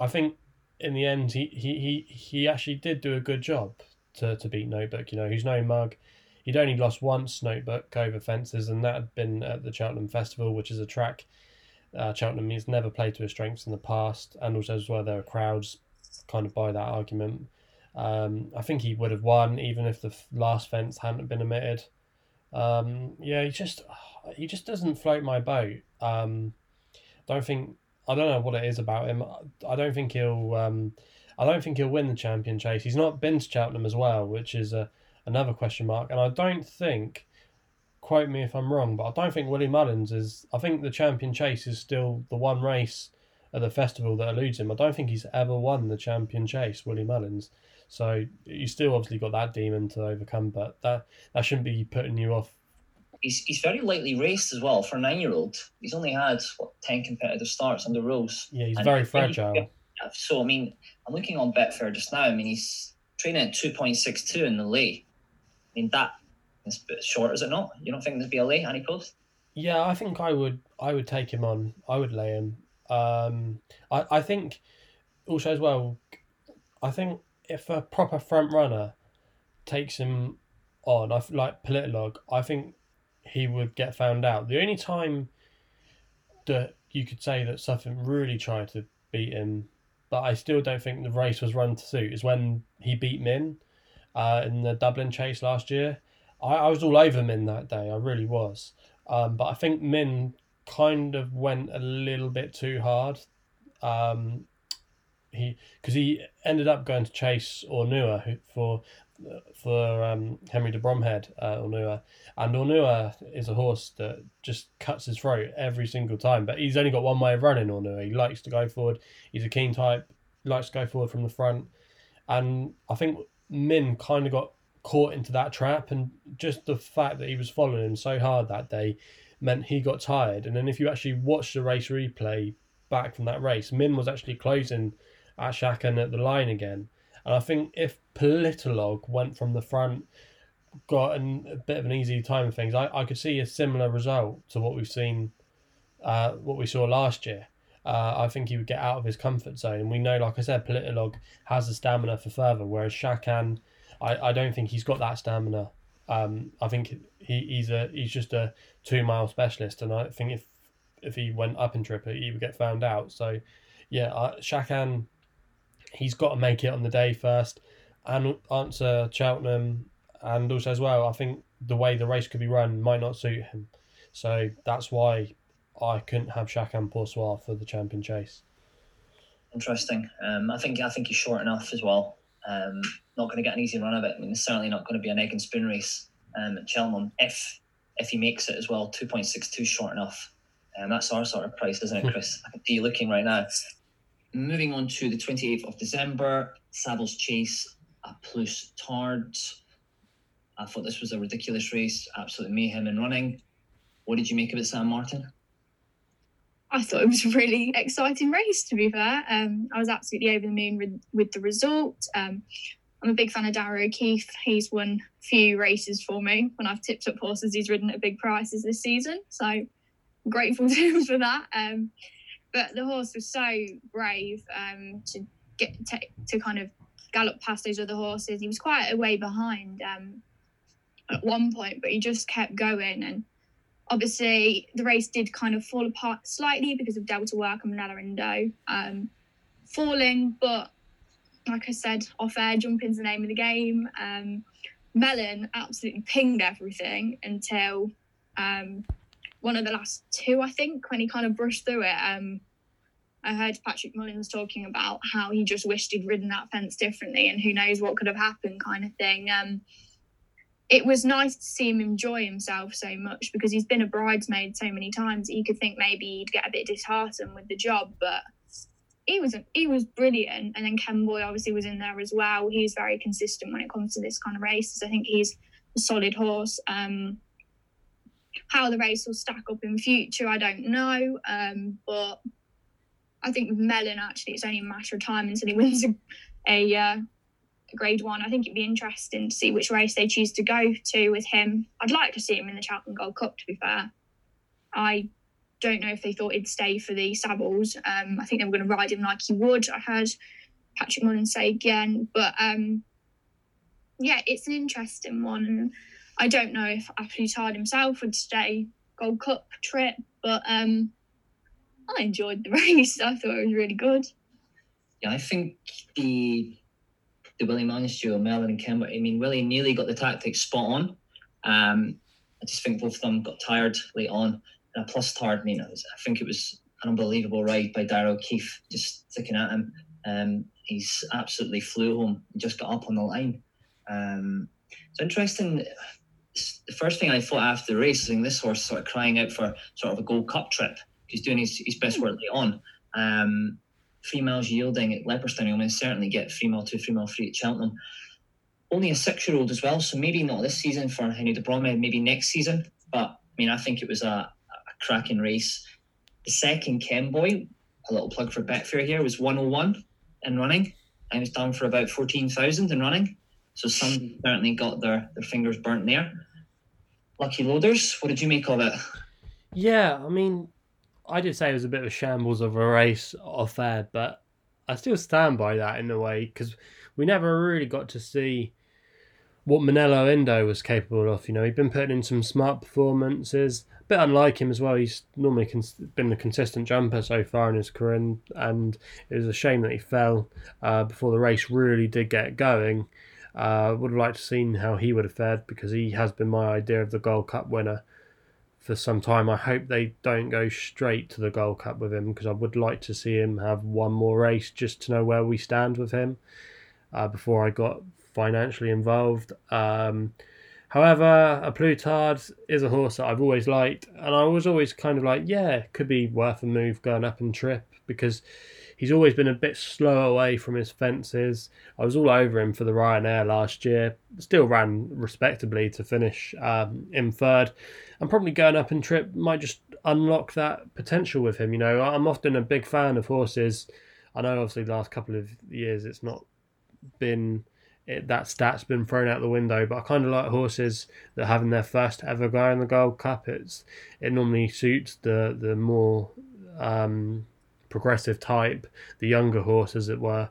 I think in the end he, he, he, he actually did do a good job to, to beat Notebook. You know, he's no mug. He'd only lost once Notebook over fences, and that had been at the Cheltenham Festival, which is a track uh, Cheltenham has never played to his strengths in the past, and also as well there are crowds kind of by that argument. Um, I think he would have won even if the last fence hadn't been omitted. Um, yeah, he just *sighs* he just doesn't float my boat. Um, don't think I don't know what it is about him. I don't think he'll. Um, I don't think he'll win the champion chase. He's not been to Cheltenham as well, which is a another question mark. And I don't think, quote me if I'm wrong, but I don't think Willie Mullins is. I think the champion chase is still the one race at the festival that eludes him. I don't think he's ever won the champion chase, Willie Mullins. So you still obviously got that demon to overcome, but that that shouldn't be putting you off. He's, he's very lightly raced as well for a nine year old. He's only had what ten competitive starts under rules. Yeah, he's and very fragile. so I mean, I'm looking on Betfair just now. I mean, he's training at two point six two in the lay. I mean that is a bit short, is it not? You don't think there'd be a lay any post? Yeah, I think I would. I would take him on. I would lay him. Um, I I think also as well. I think if a proper front runner takes him on, I like Politologue, I think he would get found out. The only time that you could say that Suffolk really tried to beat him, but I still don't think the race was run to suit, is when he beat Min uh, in the Dublin Chase last year. I, I was all over Min that day, I really was. Um, but I think Min kind of went a little bit too hard um, he because he ended up going to chase Ornua for for um, Henry de Bromhead uh, Ornua, and Ornua is a horse that just cuts his throat every single time. But he's only got one way of running. Ornua, he likes to go forward. He's a keen type, likes to go forward from the front, and I think Min kind of got caught into that trap, and just the fact that he was following him so hard that day meant he got tired. And then if you actually watch the race replay back from that race, Min was actually closing at Chacun at the line again. And I think if Politologue went from the front, got an, a bit of an easy time of things, I, I could see a similar result to what we've seen, uh, what we saw last year. Uh, I think he would get out of his comfort zone. And we know, like I said, Politologue has the stamina for further, whereas Chacun, I, I don't think he's got that stamina. Um, I think he, he's a he's just a two mile specialist, and I think if if he went up in trip, he would get found out. So, yeah, uh, Chacun he's got to make it on the day first and answer Cheltenham. And also, as well, I think the way the race could be run might not suit him. So that's why I couldn't have Chacun Pour Soi for the champion chase. Interesting. Um, I think I think he's short enough as well. Um, not going to get an easy run of it. I mean, it's certainly not going to be an egg and spoon race um, at Cheltenham if if he makes it as well. Two point six two short enough. And um, that's our sort of price, isn't it, *laughs* Chris? I can see you looking right now. Moving on to the 28th of December, Savills Chase a Plus Tard. I thought this was a ridiculous race, absolute mayhem in running. What did you make of it, Sam Martin? I thought it was a really exciting race, to be fair. Um, I was absolutely over the moon with, with the result. Um, I'm a big fan of Darragh O'Keeffe. He's won a few races for me when I've tipped up horses he's ridden at big prices this season. So grateful *laughs* to him for that. Um, but the horse was so brave um, to get to, to, kind of gallop past those other horses. He was quite a way behind um, at one point, but he just kept going. And obviously, the race did kind of fall apart slightly because of Delta Work and Indo um, falling. But like I said, off air, jumping's the name of the game. Um, Melon absolutely pinged everything until um, one of the last two, I think, when he kind of brushed through it. Um, I heard Patrick Mullins talking about how he just wished he'd ridden that fence differently and who knows what could have happened, kind of thing. Um, it was nice to see him enjoy himself so much because he's been a bridesmaid so many times you could think maybe he'd get a bit disheartened with the job, but he was he was brilliant. And then Kemboy obviously was in there as well. He's very consistent when it comes to this kind of races. I think he's a solid horse. Um, how the race will stack up in future, I don't know. Um, but I think with Melon, actually, it's only a matter of time until he *laughs* wins a, a, uh, grade one. I think it'd be interesting to see which race they choose to go to with him. I'd like to see him in the Cheltenham Gold Cup, to be fair. I don't know if they thought he'd stay for the Savills. Um, I think they were going to ride him like he would. I heard Patrick Mullins say again. But um, yeah, it's an interesting one. I don't know if Tired himself would stay Gold Cup trip, but um, I enjoyed the *laughs* race. I thought it was really good. Yeah, I think the the Willie Manisio, Melon and Kemboy, I mean, Willie nearly got the tactics spot on. Um, I just think both of them got tired late on. And a Plus Tard, I mean, I think it was an unbelievable ride by Darragh O'Keeffe, just sticking at him. Um, he's absolutely flew home and just got up on the line. Um, it's interesting the first thing I thought after the race is this horse sort of crying out for sort of a Gold Cup trip. Because he's doing his, his best work late on. Um, three miles yielding at Leopardstown, he'll certainly get three mile two, three mile three at Cheltenham. Only a six year old as well, so maybe not this season for Henry de Bromhead, maybe next season. But I mean, I think it was a, a cracking race. The second Kemboy, a little plug for Betfair here, was 101 in running and was down for about 14,000 in running. So some certainly got their, their fingers burnt there. Lucky Loaders, what did you make of it? Yeah, I mean, I did say it was a bit of a shambles of a race off air, but I still stand by that in a way because we never really got to see what Minella Indo was capable of. You know, he'd been putting in some smart performances, a bit unlike him as well. He's normally cons- been a consistent jumper so far in his career, and, and it was a shame that he fell uh, before the race really did get going. Uh, would have liked to seen how he would have fared because he has been my idea of the Gold Cup winner for some time. I hope they don't go straight to the Gold Cup with him because I would like to see him have one more race just to know where we stand with him uh, before I got financially involved. Um, however, a Plus Tard is a horse that I've always liked, and I was always kind of like, yeah, could be worth a move going up and trip because he's always been a bit slow away from his fences. I was all over him for the Ryanair last year. Still ran respectably to finish um, in third. And probably going up and trip might just unlock that potential with him. You know, I'm often a big fan of horses. I know, obviously, the last couple of years it's not been it, that stat's been thrown out the window. But I kind of like horses that having their first ever go in the Gold Cup. It's it normally suits the the more um, progressive type, the younger horse, as it were.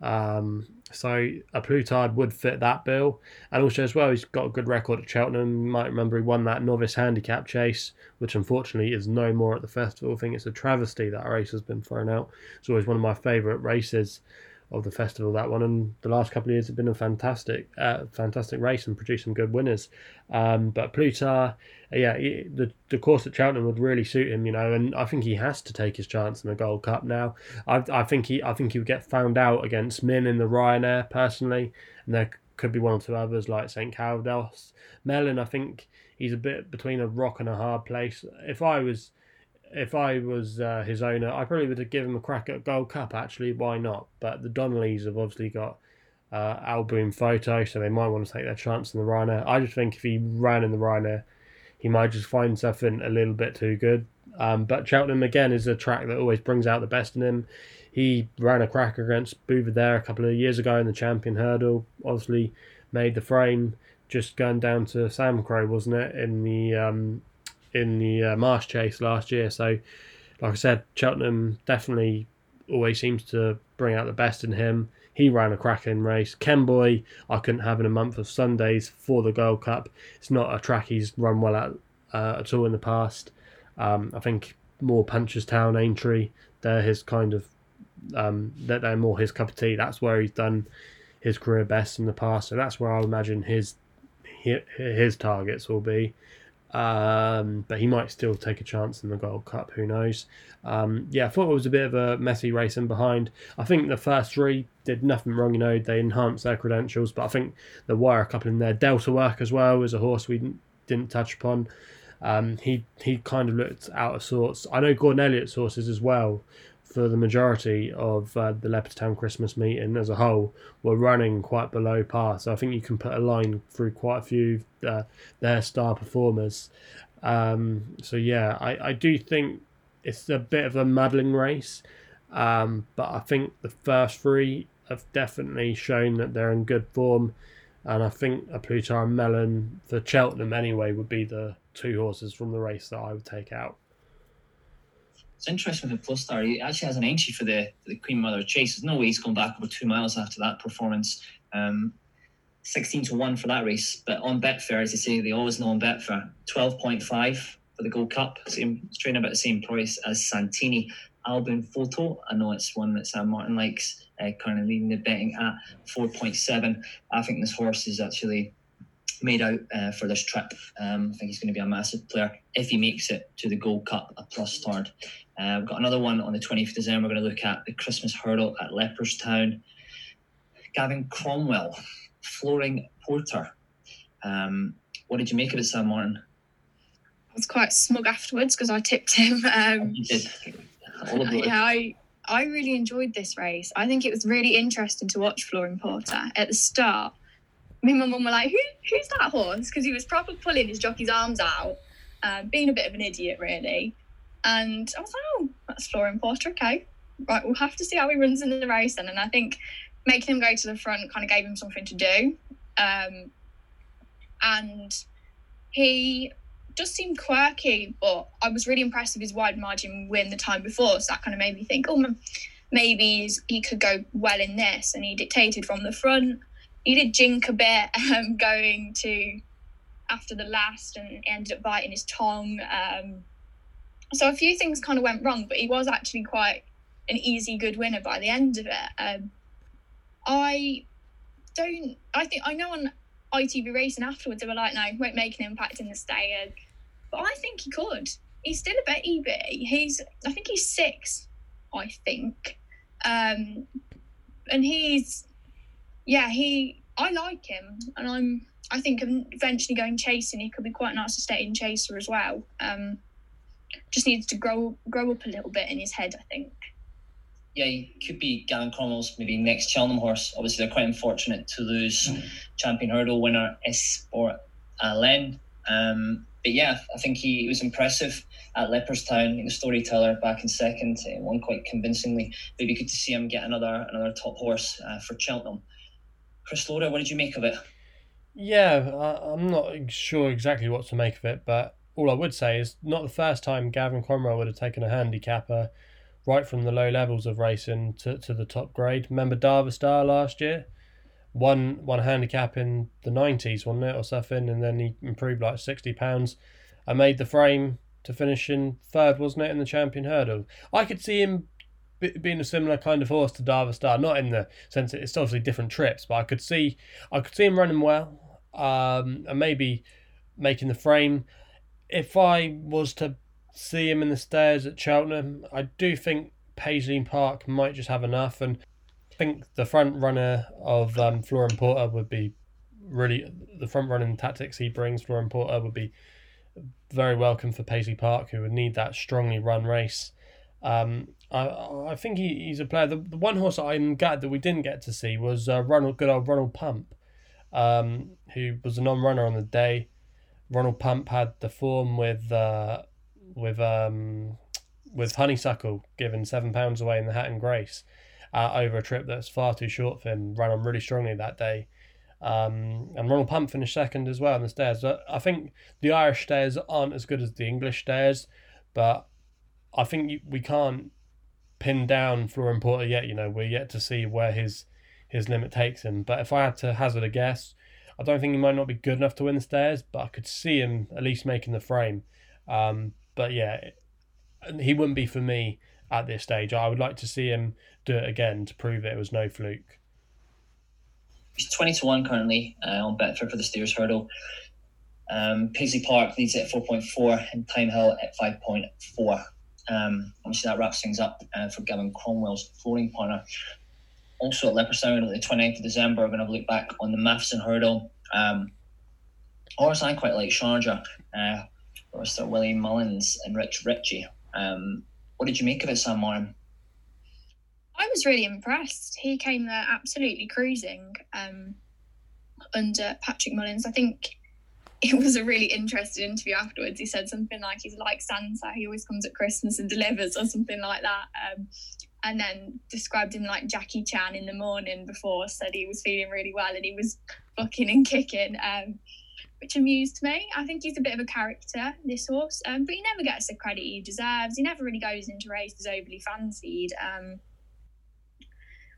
Um, so a Plus Tard would fit that bill, and also as well, he's got a good record at Cheltenham. You might remember he won that novice handicap chase, which unfortunately is no more at the festival. I think it's a travesty that race has been thrown out. It's always one of my favourite races of the festival that one and the last couple of years have been a fantastic uh, fantastic race and produced some good winners. Um, but Plus Tard yeah the, the course at Cheltenham would really suit him you know and I think he has to take his chance in the Gold Cup now. I, I think he I think he would get found out against Min in the Ryanair personally and there could be one or two others like Saint Calvados Melon I think he's a bit between a rock and a hard place. If I was if I was uh, his owner, I probably would have given him a crack at Gold Cup. Actually, why not? But the Donnellys have obviously got uh, Al Boum Photo, so they might want to take their chance in the Ryanair. I just think if he ran in the Ryanair, he might just find something a little bit too good. Um, but Cheltenham again is a track that always brings out the best in him. He ran a crack against Buveur a couple of years ago in the Champion Hurdle. Obviously, made the frame just going down to Samcro, wasn't it? In the um, in the uh, Marsh Chase last year. So, like I said, Cheltenham definitely always seems to bring out the best in him. He ran a cracking race. Kemboy, I couldn't have in a month of Sundays for the Gold Cup. It's not a track he's run well at uh, at all in the past. Um, I think more Punchestown, Aintree, they're his kind of um, that they're more his cup of tea. That's where he's done his career best in the past. So that's where I imagine his his targets will be. Um, but he might still take a chance in the Gold Cup. Who knows? Um, yeah, I thought it was a bit of a messy race in behind. I think the first three did nothing wrong. You know, they enhanced their credentials, but I think there were a couple in there. Delta Work as well was a horse we didn't, didn't touch upon. Um, he he kind of looked out of sorts. I know Gordon Elliott's horses as well for the majority of uh, the Leopardstown Christmas meeting as a whole were running quite below par. So I think you can put a line through quite a few uh, their star performers. Um, so yeah, I, I do think it's a bit of a muddling race, um, but I think the first three have definitely shown that they're in good form. And I think a and Melon for Cheltenham anyway would be the two horses from the race that I would take out it's interesting with the Plus Tard. He actually has an entry for the for the Queen Mother Chase. There's no way he's gone back over two miles after that performance. Um, 16 to 1 for that race. But on Betfair, as you say, they always know on Betfair, 12.5 for the Gold Cup. Same, straight about the same price as Santini. Al Boum Photo, I know it's one that Sam Martin likes, uh, currently leading the betting at 4.7. I think this horse is actually made out uh, for this trip. Um, I think he's going to be a massive player if he makes it to the Gold Cup, a Plus Tard. Uh, we've got another one on the 20th of December. We're going to look at the Christmas Hurdle at Leopardstown. Gavin Cromwell, Flooring Porter. Um, what did you make of it, Sam Martin? I was quite smug afterwards because I tipped him. *laughs* Um, you did. yeah, I, I really enjoyed this race. I think it was really interesting to watch Flooring Porter. At the start, me and my mum were like, Who, who's that horse? Because he was probably pulling his jockey's arms out, um, being a bit of an idiot, really. And I was like, oh, that's Flooring Porter, okay. Right, we'll have to see how he runs in the race then. And I think making him go to the front kind of gave him something to do. Um, and he does seem quirky, but I was really impressed with his wide margin win the time before. So that kind of made me think, oh, maybe he could go well in this. And he dictated from the front. He did jink a bit *laughs* um, going to after the last and ended up biting his tongue. Um, so a few things kind of went wrong, but he was actually quite an easy, good winner by the end of it. Um, I don't. I think I know on ITV Racing afterwards they were like, "No, won't make an impact in the stayers." but I think he could. He's still a baby. He's I think he's six. I think, um, and he's yeah he I like him, and I'm I think eventually going chasing he could be quite nice to stay in chaser as well. Um, just needs to grow grow up a little bit in his head, I think. Yeah, he could be Gavin Cromwell's maybe next Cheltenham horse. Obviously, they're quite unfortunate to lose mm. champion hurdle winner Espoir d'Allen. Um, but yeah, I think he, he was impressive at Leopardstown. The storyteller back in second, uh, won quite convincingly. Maybe good to see him get another another top horse uh, for Cheltenham. Chris Loader, what did you make of it? Yeah, I, I'm not sure exactly what to make of it, but all I would say is not the first time Gavin Cromwell would have taken a handicapper right from the low levels of racing to, to the top grade. Remember Darver Star last year? One one handicap in the nineties, wasn't it, or something, and then he improved like sixty pounds. I made the frame to finish in third, wasn't it, in the champion hurdle? I could see him being a similar kind of horse to Darver Star, not in the sense it's obviously different trips, but I could see I could see him running well, um, and maybe making the frame if I was to see him in the stayers at Cheltenham, I do think Paisley Park might just have enough, and I think the front runner of um, Flooring Porter would be really the front running tactics he brings. Flooring Porter would be very welcome for Paisley Park, who would need that strongly run race. Um, I I think he, he's a player. The, the one horse I'm glad that we didn't get to see was uh, Ronald, good old Ronald Pump, um, who was a non-runner on the day. Ronald Pump had the form with uh, with um, with Honeysuckle giving seven pounds away in the Hatton Grace uh, over a trip that's far too short for him. Ran on really strongly that day. Um, and Ronald Pump finished second as well on the stayers. I think the Irish stayers aren't as good as the English stayers, but I think we can't pin down Flooring Porter yet. You know, we're yet to see where his his limit takes him. But if I had to hazard a guess, I don't think he might not be good enough to win the stayers, but I could see him at least making the frame. Um, but yeah, he wouldn't be for me at this stage. I would like to see him do it again to prove that it was no fluke. He's 20 to 1 currently uh, on Betfair for the Stayers Hurdle. Um, Paisley Park leads at 4.4 and Thyme Hill at 5.4. Um, obviously, that wraps things up uh, for Gavin Cromwell's Flooring Porter also at Leopardstown on the 29th of December, we're going to have a look back on the Matheson Hurdle. Um, horse I quite like, Sharjah. Uh, Sir William Mullins and Rich Ricci. Um, what did you make of it, Sam Moran? I was really impressed. He came there absolutely cruising um, under Patrick Mullins. I think it was a really interesting interview afterwards. He said something like he's like Santa, he always comes at Christmas and delivers, or something like that. Um, and then described him like Jackie Chan in the morning before, said he was feeling really well and he was bucking and kicking, um, which amused me. I think he's a bit of a character, this horse, um, but he never gets the credit he deserves. He never really goes into races overly fancied. Um,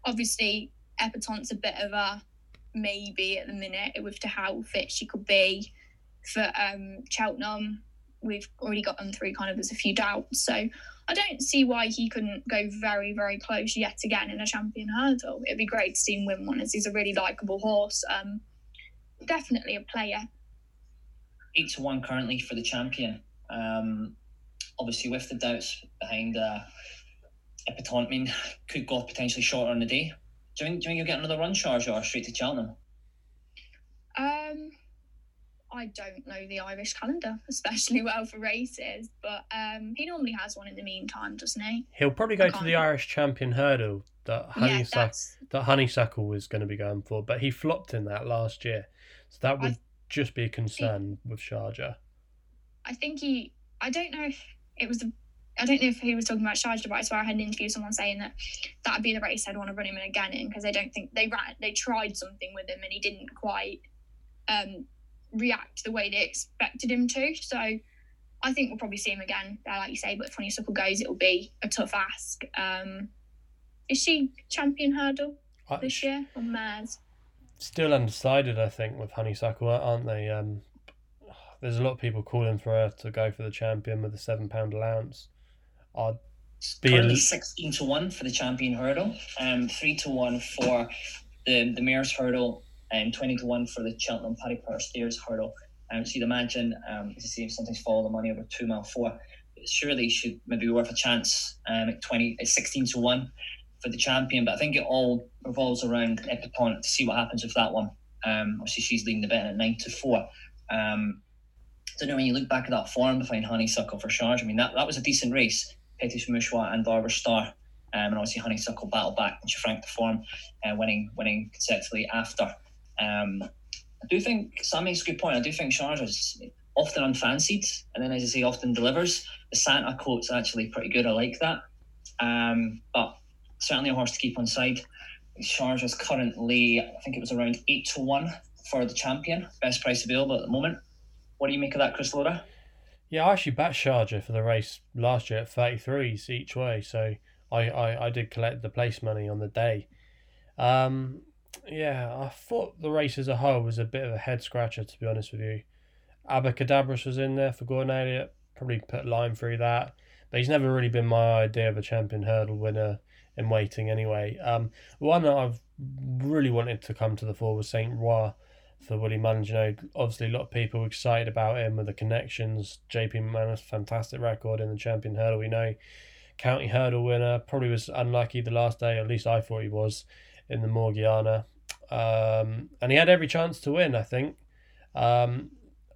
obviously, Epatante's a bit of a maybe at the minute with to how fit she could be for um, Cheltenham. We've already gotten through kind of there's a few doubts, so I don't see why he couldn't go very, very close yet again in a champion hurdle. It'd be great to see him win one as he's a really likable horse. Um, definitely a player. Eight to one currently for the champion. Um, obviously, with the doubts behind uh, Epatante, I mean, could go potentially shorter on the day. Do you think, do you think you'll get another run Sharjah or straight to Cheltenham? Um, I don't know the Irish calendar *laughs* especially well for races, but um, he normally has one in the meantime, doesn't he? He'll probably go to the Irish Champion Hurdle that Honeysuckle yeah, that Honeysuckle was going to be going for, but he flopped in that last year, so that would I, just be a concern with Sharjah. I think he. I don't know if it was. I don't know if he was talking about Sharjah, but I swear I had an interview with someone saying that that would be the race I'd want to run him in again in because they don't think they ran. They tried something with him and he didn't quite. Um, react the way they expected him to. So I think we'll probably see him again there, like you say. But if Honeysuckle goes, it'll be a tough ask. Um, is she champion hurdle I, this year or mares? Still undecided, I think, with Honeysuckle, aren't they? Um, there's a lot of people calling for her to go for the champion with a seven pound allowance. I'd be currently a... sixteen to one for the champion hurdle, um, three to one for the the mares hurdle and 20 to 1 for the Cheltenham Paddy Power Stayers hurdle. Um, so you'd imagine, um, as you say, if something's follow the money over two mile four, surely should maybe be worth a chance um, at 20, at 16 to 1 for the champion. But I think it all revolves around Epatante to see what happens with that one. Um, obviously, she's leading the bet at 9 to 4. Um, I don't know when you look back at that form behind Honeysuckle for Sharjah. I mean, that, that was a decent race. Petit Mouchoir and Darver Star. Um, and obviously Honeysuckle battled back and she franked the form, uh, winning winning consecutively after. Um, I do think Sam makes a good point. I do think Sharjah is often unfancied, and then as I say, often delivers. The Santa quote's actually pretty good. I like that. Um, but certainly a horse to keep on side. Sharjah's currently, I think it was around eight to one for the champion, best price available at the moment. What do you make of that, Chris Loader? Yeah, I actually backed Sharjah for the race last year at 33s each way, so I, I, I did collect the place money on the day. Um, yeah, I thought the race as a whole was a bit of a head scratcher, to be honest with you. Abacadabras was in there for Gordon Elliott, probably put line through that, but he's never really been my idea of a champion hurdle winner in waiting anyway. Um, one that I've really wanted to come to the fore was Saint Roi for Willie Mullins. You know, obviously a lot of people excited about him with the connections. JP McManus, fantastic record in the champion hurdle. We know county hurdle winner. Probably was unlucky the last day, at least I thought he was in the Morgiana. Um, and he had every chance to win, I think. Um,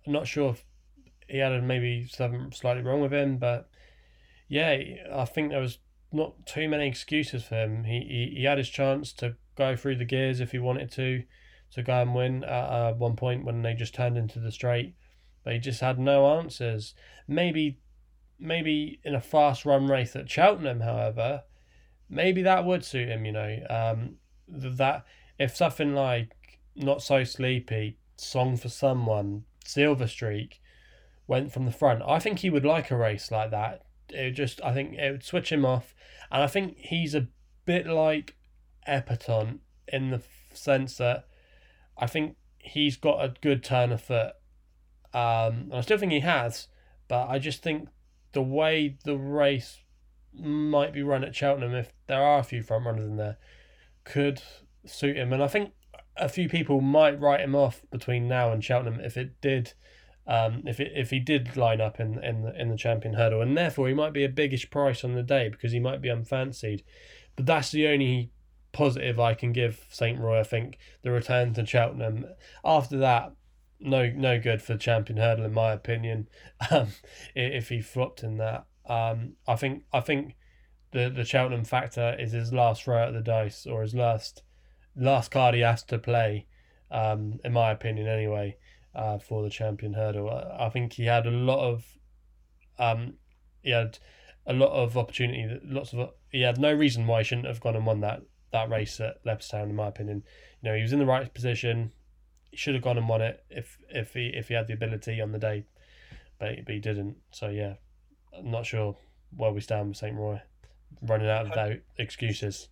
not sure if he had maybe something slightly wrong with him, but yeah, I think there was not too many excuses for him. He, he, he had his chance to go through the gears if he wanted to, to go and win at uh, one point when they just turned into the straight, but he just had no answers. Maybe maybe in a fast run race at Cheltenham, however, maybe that would suit him. You know, um, that if something like not so sleepy, song for someone, Silver Streak went from the front, I think he would like a race like that. It just, I think it would switch him off, and I think he's a bit like Epatante in the sense that I think he's got a good turn of foot. Um, I still think he has, but I just think the way the race might be run at Cheltenham, if there are a few front runners in there, could suit him. And I think a few people might write him off between now and Cheltenham if it did. Um, if it, if he did line up in in the, in the champion hurdle, and therefore he might be a biggish price on the day because he might be unfancied, but that's the only positive I can give Saint Roi. I think the return to Cheltenham. After that, no no good for champion hurdle in my opinion. *laughs* Um, if he flopped in that, um, I think I think the the Cheltenham factor is his last throw at the dice or his last last card he has to play. Um, in my opinion, anyway, uh, for the champion hurdle, I, think he had a lot of, um, he had a lot of opportunity. Lots of he had no reason why he shouldn't have gone and won that that race at Leopardstown. In my opinion, you know he was in the right position he should have gone and won it if if he if he had the ability on the day, but, but he didn't. So yeah, I'm not sure where we stand with Saint Roi, running out of doubt excuses.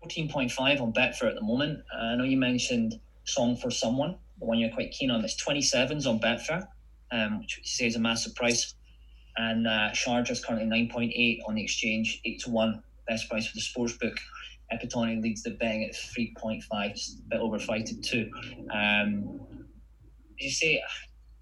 Fourteen point five on Betfair at the moment. Uh, I know you mentioned Song for Someone, the one you're quite keen on. It's twenty sevens on Betfair, um, which you say is a massive price. And uh, Sharjah's currently nine point eight on the exchange, eight to one best price for the sports book. Epatante leads the betting at 3.5, just a bit over five to two. Um, as you say,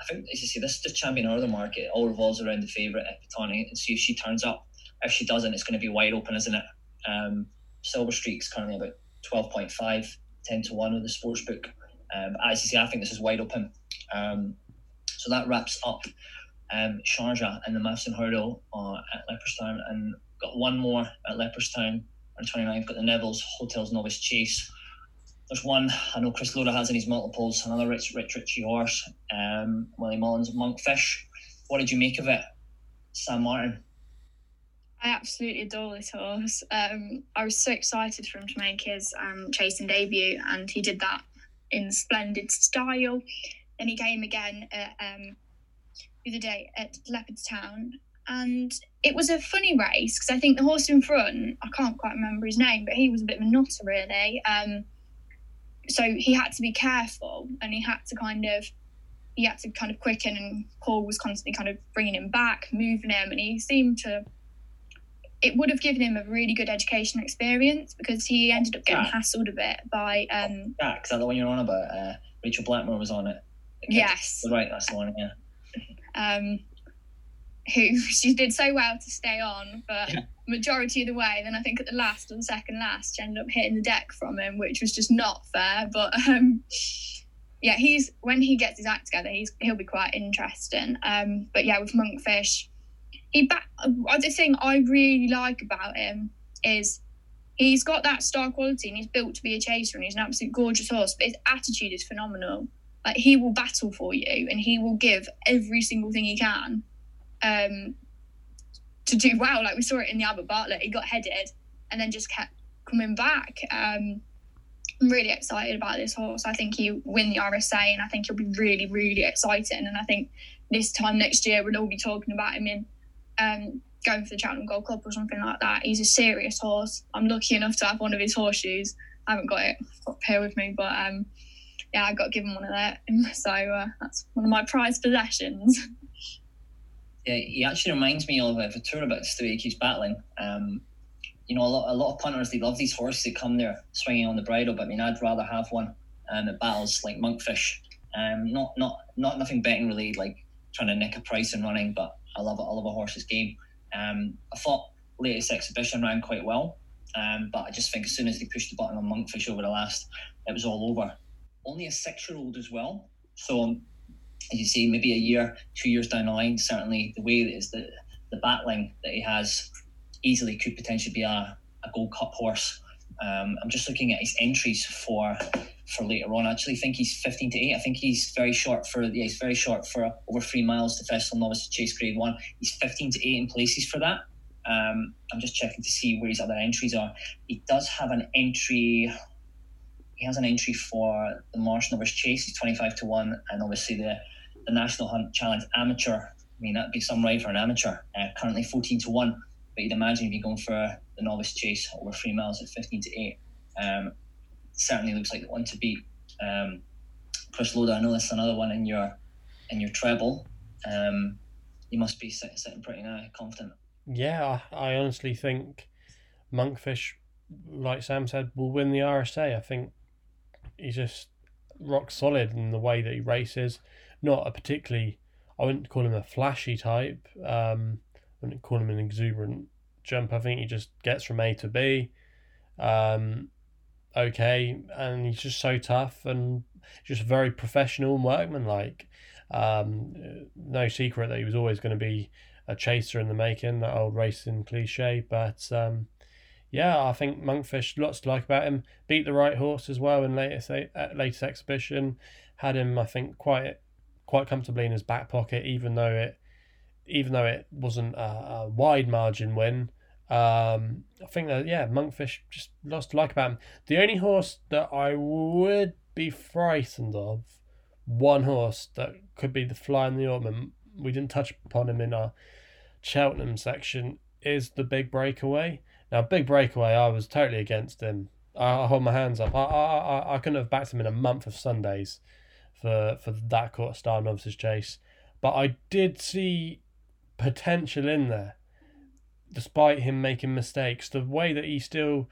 I think, as you say, this is the champion of the market. It all revolves around the favourite Epatante and see if she turns up. If she doesn't, it's going to be wide open, isn't it? Um, Silver Streak's currently about 12.5, 10 to 1 with the sports book. Um, as you say, I think this is wide open. Um, so that wraps up um, Sharjah and the Matheson Hurdle uh, at Leopardstown. And got one more at Leopardstown on 29th, got the Neville's Hotels Novice Chase. There's one I know Chris Loader has in his multiples, another Rich Rich Ricci horse, um, Willie Mullins Monkfish. What did you make of it, Sam Martin? I absolutely adore this horse. Um, I was so excited for him to make his um, chasing debut, and he did that in splendid style. Then he came again at, um, the other day at Leopardstown, and it was a funny race because I think the horse in front, I can't quite remember his name, but he was a bit of a nutter really. Um, so he had to be careful and he had to kind of he had to kind of quicken and Paul was constantly kind of bringing him back, moving him, and he seemed to. It would have given him a really good education experience because he ended up getting yeah. hassled a bit by. um Yeah, is that the one you're on about? Uh, Rachel Blackmore was on it. Yes. Right, that's the one. Yeah. Um, who *laughs* she did so well to stay on, but Yeah. majority of the way. Then I think at the last or the second last, she ended up hitting the deck from him, which was just not fair. But um, yeah, he's when he gets his act together, he's he'll be quite interesting. Um, but yeah, with Monkfish, he back. The thing I really like about him is he's got that star quality and he's built to be a chaser and he's an absolute gorgeous horse. But his attitude is phenomenal. Like he will battle for you and he will give every single thing he can um, to do well. Like we saw it in the Albert Bartlett, he got headed and then just kept coming back. Um, I'm really excited about this horse. I think he'll win the RSA and I think he'll be really, really exciting. And I think this time next year we'll all be talking about him in um, going for the Cheltenham Gold Club or something like that. He's a serious horse. I'm lucky enough to have one of his horseshoes. I haven't got it up here with me, but um, yeah, I got given one of that. *laughs* So uh, that's one of my prized possessions. *laughs* Yeah, he actually reminds me of uh, Ventura about the way he keeps battling. Um, you know, a lot, a lot of punters they love these horses. They come there swinging on the bridle, but I mean, I'd rather have one um, that battles like Monkfish. Um, not, not, not nothing betting related, like trying to nick a price and running. But I love it. I love a horse's game. Um, I thought latest exhibition ran quite well, um, but I just think as soon as they pushed the button on Monkfish over the last, it was all over. Only a six-year-old as well, so as you say, maybe a year, two years down the line, certainly the way that is the the battling that he has easily could potentially be a, a Gold Cup horse. Um, I'm just looking at his entries for for later on. I actually think he's 15 to 8. I think he's very short for yeah, he's very short for over three miles to Festival Novice Chase Grade One. He's 15 to 8 in places for that. Um, I'm just checking to see where his other entries are. He does have an entry. He has an entry for the Marsh Novice Chase. He's 25 to one, and obviously the the National Hunt Challenge Amateur. I mean, that'd be some ride for an amateur. Uh, currently 14 to 1. But you'd imagine if you're going for the novice chase over three miles at 15 to 8. Um, certainly looks like the one to beat. Um, Chris Loader, I know that's another one in your in your treble. Um, you must be sitting, sitting pretty now, confident. Yeah, I, honestly think Monkfish, like Sam said, will win the RSA. I think he's just rock solid in the way that he races. Not a particularly, I wouldn't call him a flashy type. Um, I wouldn't call him an exuberant jump. I think he just gets from A to B. Um, okay, and he's just so tough and just very professional and workmanlike. Um, no secret that he was always going to be a chaser in the making, that old racing cliche. But um, yeah, I think Monkfish, lots to like about him. Beat the right horse as well in latest uh, latest exhibition. Had him, I think, quite quite comfortably in his back pocket, even though it even though it wasn't a, a wide margin win. Um, I think that yeah, Monkfish just lots to like about him. The only horse that I would be frightened of, one horse that could be the fly in the ointment. We didn't touch upon him in our Cheltenham section. Is the big breakaway? Now, big breakaway, I was totally against him. I, I hold my hands up. I, I, I, I couldn't have backed him in a month of Sundays for for that Kauto Star novices chase, but I did see potential in there, despite him making mistakes. The way that he still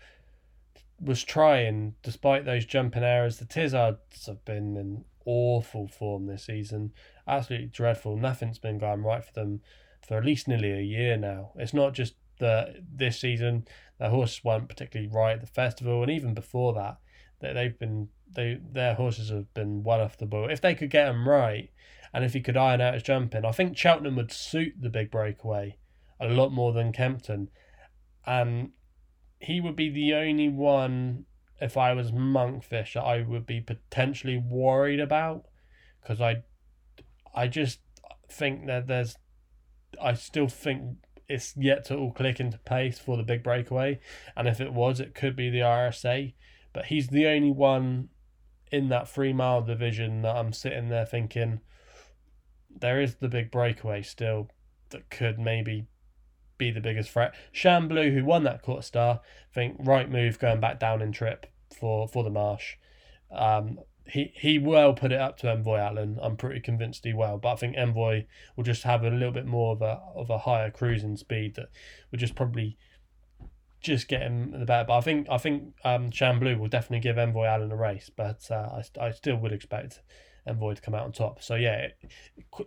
was trying, despite those jumping errors, the Tizzards have been in awful form this season. Absolutely dreadful. Nothing's been going right for them for at least nearly a year now. It's not just the this season. Their horses weren't particularly right at the festival, and even before that, they they've been they their horses have been well off the ball. If they could get them right, and if he could iron out his jumping, I think Cheltenham would suit the big breakaway a lot more than Kempton, and he would be the only one. If I was Monkfish, that I would be potentially worried about, because I, I just think that there's, I still think it's yet to all click into pace for the big breakaway, and if it was, it could be the RSA, but he's the only one in that three mile division that I'm sitting there thinking there is the big breakaway still that could maybe be the biggest threat. Shan Blue, who won that Kauto Star, I think right move going back down in trip for for the marsh. Um, he he will put it up to Envoi Allen. I'm pretty convinced he will, but I think Envoi will just have a little bit more of a of a higher cruising speed that would just probably just get him the better. But I think I think um Shan Blue will definitely give Envoi Allen a race, but uh, I I still would expect Envoi to come out on top. So yeah,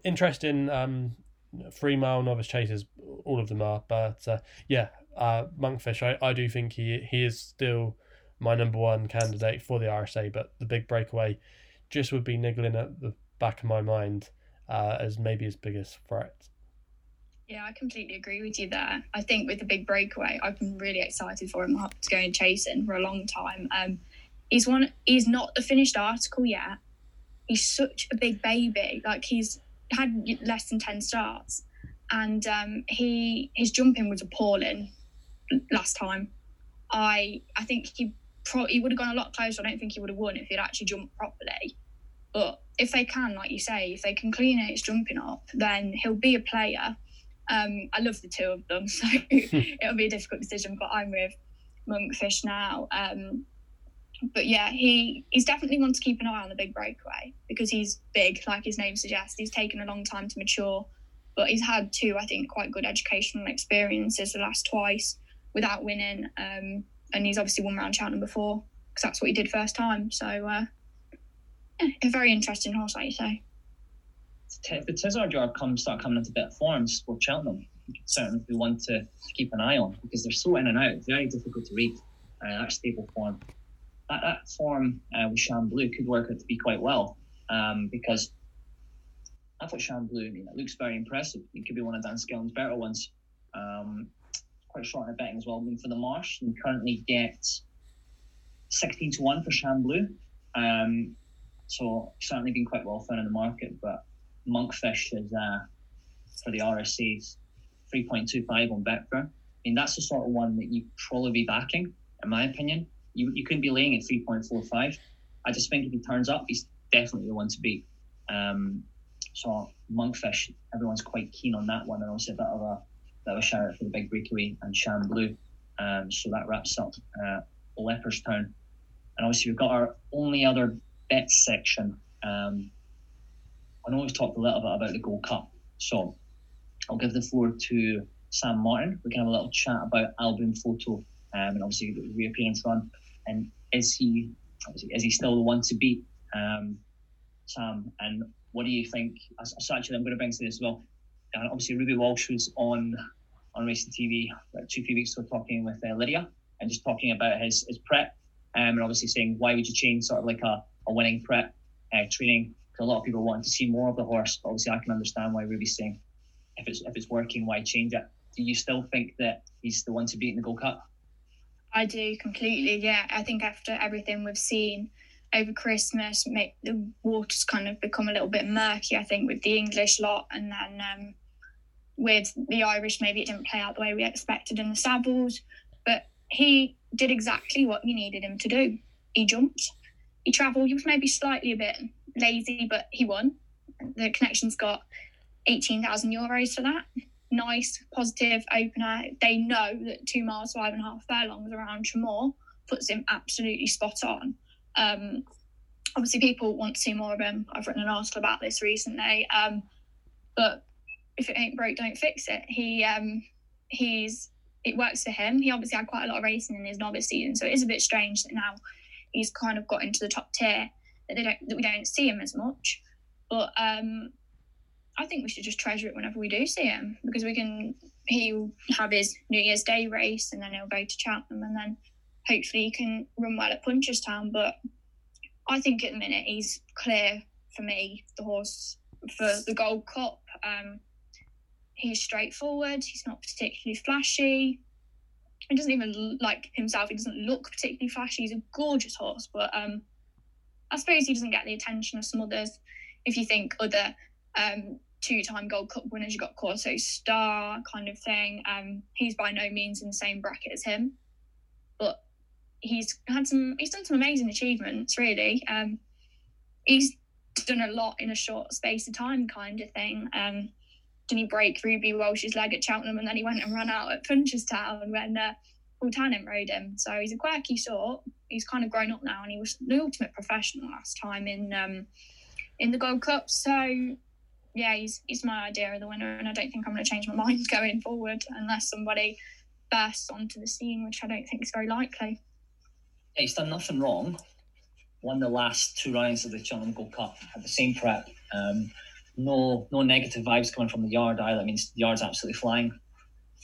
interesting. Um, three mile novice chasers, all of them are, but uh, yeah, uh, Monkfish, I, I do think he he is still my number one candidate for the RSA, but the big breakaway just would be niggling at the back of my mind uh, as maybe his biggest threat. Yeah, I completely agree with you there. I think with the big breakaway, I've been really excited for him to go and chasing for a long time. Um, he's one. He's not the finished article yet. He's such a big baby. Like he's had less than ten starts, and um, he his jumping was appalling last time. I I think he pro- he would have gone a lot closer. I don't think he would have won if he'd actually jumped properly. But if they can, like you say, if they can clean his jumping up, then he'll be a player. Um, I love the two of them, *laughs* so *laughs* it'll be a difficult decision. But I'm with Monkfish now. Um, but yeah, he he's definitely one to keep an eye on the big breakaway because he's big, like his name suggests. He's taken a long time to mature, but he's had two, I think, quite good educational experiences the last twice without winning. Um, and he's obviously won round Cheltenham before because that's what he did first time. So uh, yeah, a very interesting horse, like you say. The Tizzard yard comes start coming into better bit of form for Cheltenham, certainly be want to, to keep an eye on because they're so in and out, very difficult to read. Uh, that stable form, that, that form uh, with Shan Blue could work out to be quite well um, because I thought Shan Blue, I mean, it looks very impressive. It could be one of Dan Skelton's better ones. Um, quite short in betting as well. I mean, for the Marsh, you currently get 16 to 1 for Shan Blue. Um, so certainly been quite well found in the market, but Monkfish is uh, for the RSCs 3.25 on Betfair. I mean, that's the sort of one that you probably be backing, in my opinion. You, you couldn't be laying at 3.45. I just think if he turns up, he's definitely the one to beat. Um, so Monkfish, everyone's quite keen on that one, and also a bit of a that was shout out for the big breakaway and Shan Blue. Um, so that wraps up uh, Leopardstown. And obviously, we've got our only other bet section. Um, I know we've talked a little bit about the Gold Cup, so I'll give the floor to Sam Martin. We can have a little chat about Al Boum Photo um, and obviously the reappearance run. And is he is he still the one to beat, um, Sam? And what do you think? So actually, I'm going to bring to this as well and obviously Ruby Walsh was on on racing TV about two three weeks ago talking with uh, Lydia and just talking about his his prep um, and obviously saying why would you change sort of like a, a winning prep uh, training because a lot of people want to see more of the horse but obviously I can understand why Ruby's saying if it's if it's working why change it do you still think that he's the one to beat in the Gold Cup I do completely yeah I think after everything we've seen over Christmas, make the waters kind of become a little bit murky. I think with the English lot, and then um, with the Irish, maybe it didn't play out the way we expected in the Savills, but he did exactly what you needed him to do. He jumped, he travelled, he was maybe slightly a bit lazy, but he won. The connections got 18,000 euros for that. Nice, positive opener. They know that two miles, five and a half furlongs around Tramore puts him absolutely spot on. Um, obviously, people want to see more of him. I've written an article about this recently. Um, but if it ain't broke, don't fix it. He um he's it works for him. He obviously had quite a lot of racing in his novice season, so it is a bit strange that now he's kind of got into the top tier that they don't that we don't see him as much. But um I think we should just treasure it whenever we do see him because we can he'll have his New Year's Day race and then he'll go to Cheltenham and then hopefully he can run well at Punchestown. But I think at the minute he's clear for me, the horse for the Gold Cup. Um, he's straightforward. He's not particularly flashy. He doesn't even like himself. He doesn't look particularly flashy. He's a gorgeous horse, but um, I suppose he doesn't get the attention of some others. If you think other um, two-time Gold Cup winners, You've got Kauto Star kind of thing. Um, he's by no means in the same bracket as him, but he's had some. He's done some amazing achievements. Really, um, he's done a lot in a short space of time, kind of thing. Um, didn't he break Ruby Walsh's leg at Cheltenham and then he went and ran out at Punchestown when uh, Paul Townend rode him. So he's a quirky sort. He's kind of grown up now and he was the ultimate professional last time in um, in the Gold Cup. So yeah, he's he's my idea of the winner, and I don't think I'm going to change my *laughs* mind going forward unless somebody bursts onto the scene, which I don't think is very likely. Yeah, he's done nothing wrong. won the last two rounds of the Cheltenham Gold Cup at the same prep. Um, no no negative vibes coming from the yard either. I mean, the yard's absolutely flying.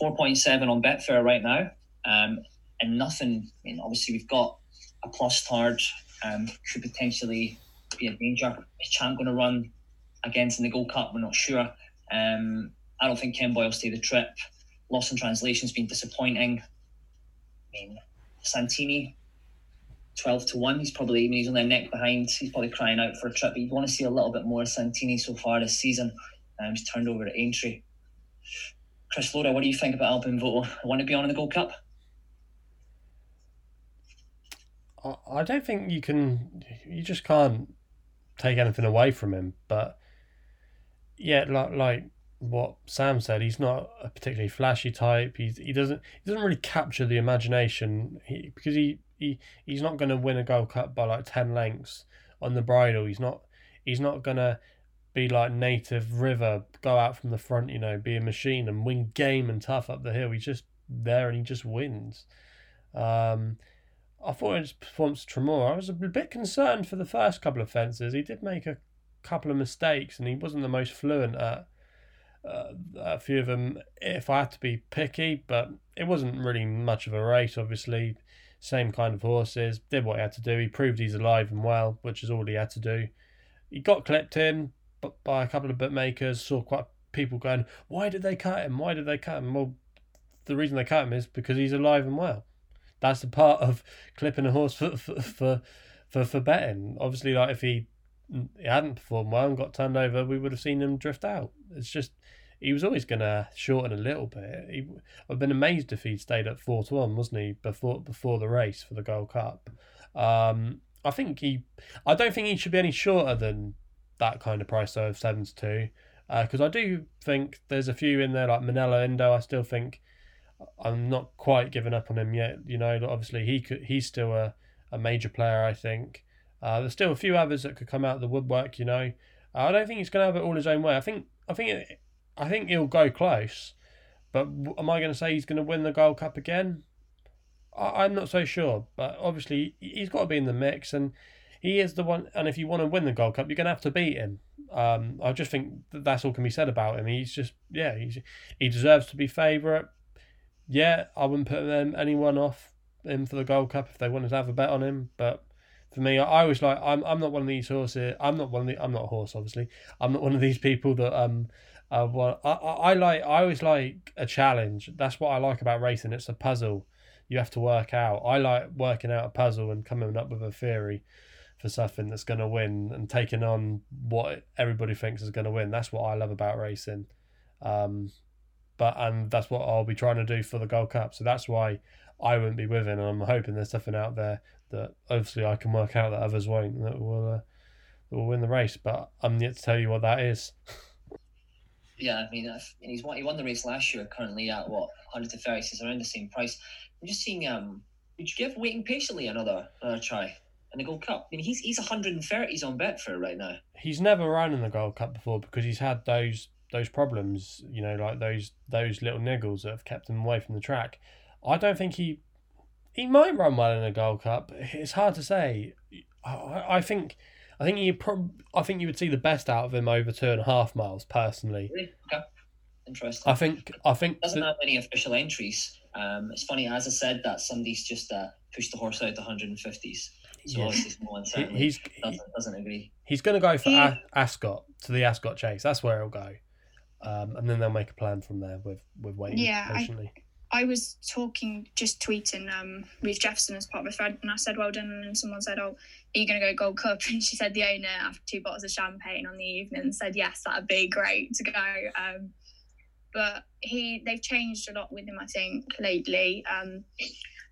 4.7 on Betfair right now. Um, and nothing, I mean, obviously we've got a Plus Tard, um, could potentially be a danger. Is Champ going to run against in the Gold Cup? We're not sure. Um, I don't think Kemboy'll stay the trip. Lostintranslation's been disappointing. I mean, Santini, 12 to 1. He's probably, I mean, he's on their neck behind. He's probably crying out for a trip. But you want to see a little bit more Santini so far this season. Um, he's turned over at Aintree. Chris Loader, what do you think about Al Boum Photo? Want to be on in the Gold Cup? I don't think you can. You just can't take anything away from him. But yeah, like like what Sam said, he's not a particularly flashy type. He's he doesn't he doesn't really capture the imagination. He because he, he he's not going to win a Gold Cup by like ten lengths on the bridle. He's not he's not going to be like Native River, go out from the front, you know, be a machine and win game and tough up the hill. He's just there and he just wins. Um, I thought his performance Tramore. I was a bit concerned for the first couple of fences. He did make a couple of mistakes and he wasn't the most fluent at uh, a few of them if I had to be picky, but it wasn't really much of a race, obviously. Same kind of horses, did what he had to do. He proved he's alive and well, which is all he had to do. He got clipped in but by a couple of bookmakers, saw quite people going, Why did they cut him? Why did they cut him? Well, the reason they cut him is because he's alive and well that's the part of *laughs* clipping a horse for for for for, for betting. Obviously, like if he he hadn't performed well and got turned over, we would have seen him drift out. It's just he was always going to shorten a little bit. He, I've been amazed if he'd stayed at four to one, wasn't he, before before the race for the Gold Cup. Um, I think he, I don't think he should be any shorter than that kind of price though of seven to two, because uh, I do think there's a few in there like Minella Indo. I still think I'm not quite giving up on him yet. You know, obviously he could, he's still a, a major player. I think uh, there's still a few others that could come out of the woodwork. You know, uh, I don't think he's going to have it all his own way. I think I think it, I think he'll go close, but am I going to say he's going to win the Gold Cup again? I, I'm not so sure, but obviously he's got to be in the mix and. He is the one, and if you want to win the Gold Cup, you're going to have to beat him. Um, I just think that that's all can be said about him. He's just, yeah, he's he deserves to be favourite yeah, I wouldn't put them anyone off him for the Gold Cup if they wanted to have a bet on him. But for me, I, was like, I'm I'm not one of these horses. I'm not one of the. I'm not a horse, obviously. I'm not one of these people that um. Uh, well, I, I, I like I always like a challenge. That's what I like about racing. It's a puzzle you have to work out. I like working out a puzzle and coming up with a theory for something that's going to win and taking on what everybody thinks is going to win. That's what I love about racing. Um, but and that's what I'll be trying to do for the Gold Cup. So that's why I wouldn't be with him, and I'm hoping there's something out there that obviously I can work out that others won't that will uh, that will win the race. But I'm yet to tell you what that is. yeah, I mean, he's won, he won the race last year. Currently at what 100 to 30, so around the same price. I'm just seeing. Um, would you give waiting patiently another another try? in the Gold Cup. I mean, he's he's 130s on Betfair right now. He's never run in the Gold Cup before because he's had those those problems, you know, like those those little niggles that have kept him away from the track. I don't think he he might run well in a Gold Cup. It's hard to say. I, I think I think you prob- I think you would see the best out of him over two and a half miles personally. Really? Okay. Interesting. I think I think doesn't have any official entries. Um, it's funny as I said that somebody's just uh, pushed the horse out to 150s. So yeah. obviously someone certainly he's, doesn't, doesn't agree. He's going to go for a- Ascot to the Ascot Chase. That's where he'll go um, and then they'll make a plan from there with with waiting yeah, patiently. I, I was talking, just tweeting um, with Jefferson as part of a thread, and I said, "Well done." And someone said, "Oh, are you going to go Gold Cup?" *laughs* And she said, "The owner, after two bottles of champagne on the evening, said yes, that'd be great to go." Um, but he, they've changed a lot with him, I think, lately. Um,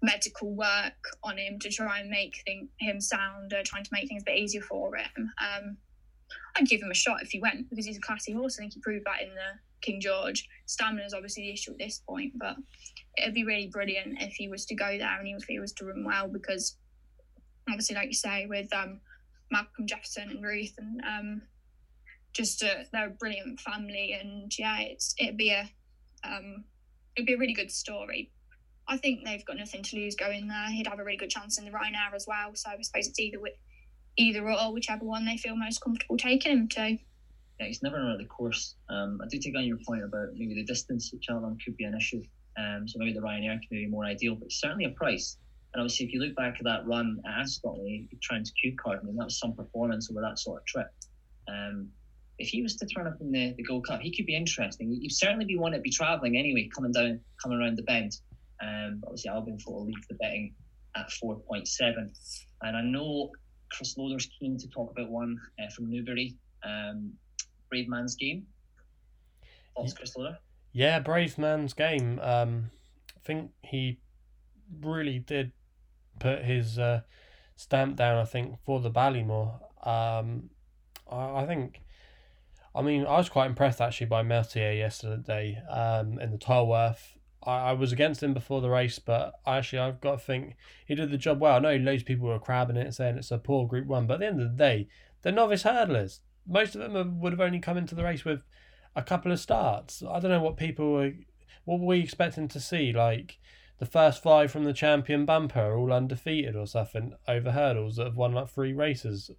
medical work on him to try and make thing, him sounder, trying to make things a bit easier for him. Um, I'd give him a shot if he went because he's a classy horse. I think he proved that in the King George. Stamina is obviously the issue at this point, but it'd be really brilliant if he was to go there and if he was to run well because obviously, like you say, with um, Malcolm Jefferson and Ruth and um, just a, they're a brilliant family and yeah, it's it'd be a um, it'd be a really good story. I think they've got nothing to lose going there. He'd have a really good chance in the Ryanair as well. So I suppose it's either either or, whichever one they feel most comfortable taking him to. Yeah, he's never run the course. Um, I do take on your point about maybe the distance at Cheltenham could be an issue. Um, so maybe the Ryanair could be more ideal, but certainly a price. And obviously, if you look back at that run at Ascot, he to Cue Card, I mean, that was some performance over that sort of trip. Um, if he was to turn up in the, the Gold Cup, he could be interesting. He'd certainly be one to be travelling anyway, coming down, coming around the bend. Um, obviously, Al Boum will leave the betting at 4.7. And I know Chris Loader's keen to talk about one uh, from Newbury, um, Brave Man's Game. Thoughts, Chris? Yeah, Brave Man's Game. Um, I think he really did put his uh, stamp down, I think, for the Ballymore. Um, I, I think I mean, I was quite impressed actually by Metier yesterday um, in the Tolworth. I, I was against him before the race, but actually I've got to think he did the job well. I know loads of people were crabbing it, and saying it's a poor Group One, but at the end of the day, they're novice hurdlers. Most of them would have only come into the race with a couple of starts. I don't know what people were, what were we expecting to see, like the first five from the champion bumper all undefeated or something over hurdles that have won like three races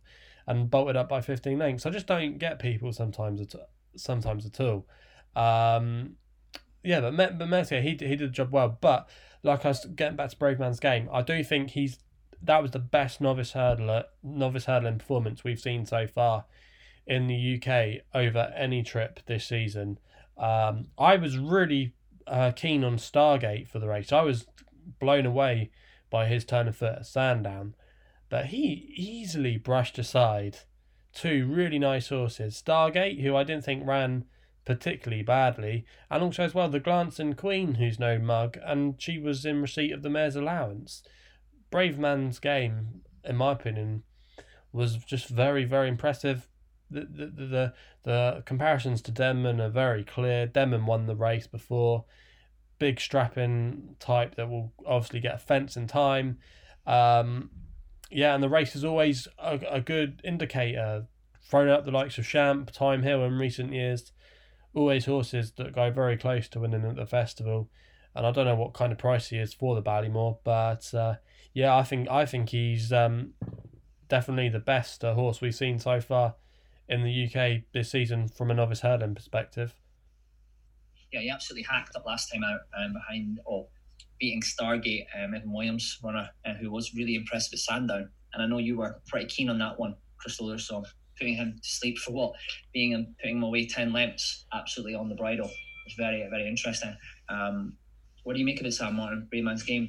and bolted up by 15 lengths. I just don't get people sometimes at sometimes at all. Um, yeah, but but Metier he he did the job well. But like I was getting back to Brave Man's game, I do think he's that was the best novice hurdler novice hurdling performance we've seen so far in the UK over any trip this season. Um, I was really uh, keen on Stargate for the race. I was blown away by his turn of foot at Sandown but he easily brushed aside two really nice horses. Stargate, who I didn't think ran particularly badly, and also as well the Glancing Queen, who's no mug, and she was in receipt of the mayor's allowance. Brave Man's game, in my opinion, was just very, very impressive. The the the, the comparisons to Denman are very clear. Denman won the race before. Big strapping type that will obviously get a fence in time. Um, yeah, and the race is always a, a good indicator. Thrown up the likes of Champ, Thyme Hill in recent years, always horses that go very close to winning at the festival. And I don't know what kind of price he is for the Ballymore, but uh, yeah, I think I think he's um, definitely the best uh, horse we've seen so far in the UK this season from a novice hurdling perspective. Yeah, he absolutely hacked up last time out um, behind. Oh, beating Stargate, um, Evan Williams runner, uh, who was really impressive at Sandown. And I know you were pretty keen on that one, Crystal Loader. So putting him to sleep for what? Being him, putting him away 10 lengths absolutely on the bridle It's very, very interesting. Um, what do you make of it, Sam Martin, Brave Man's game?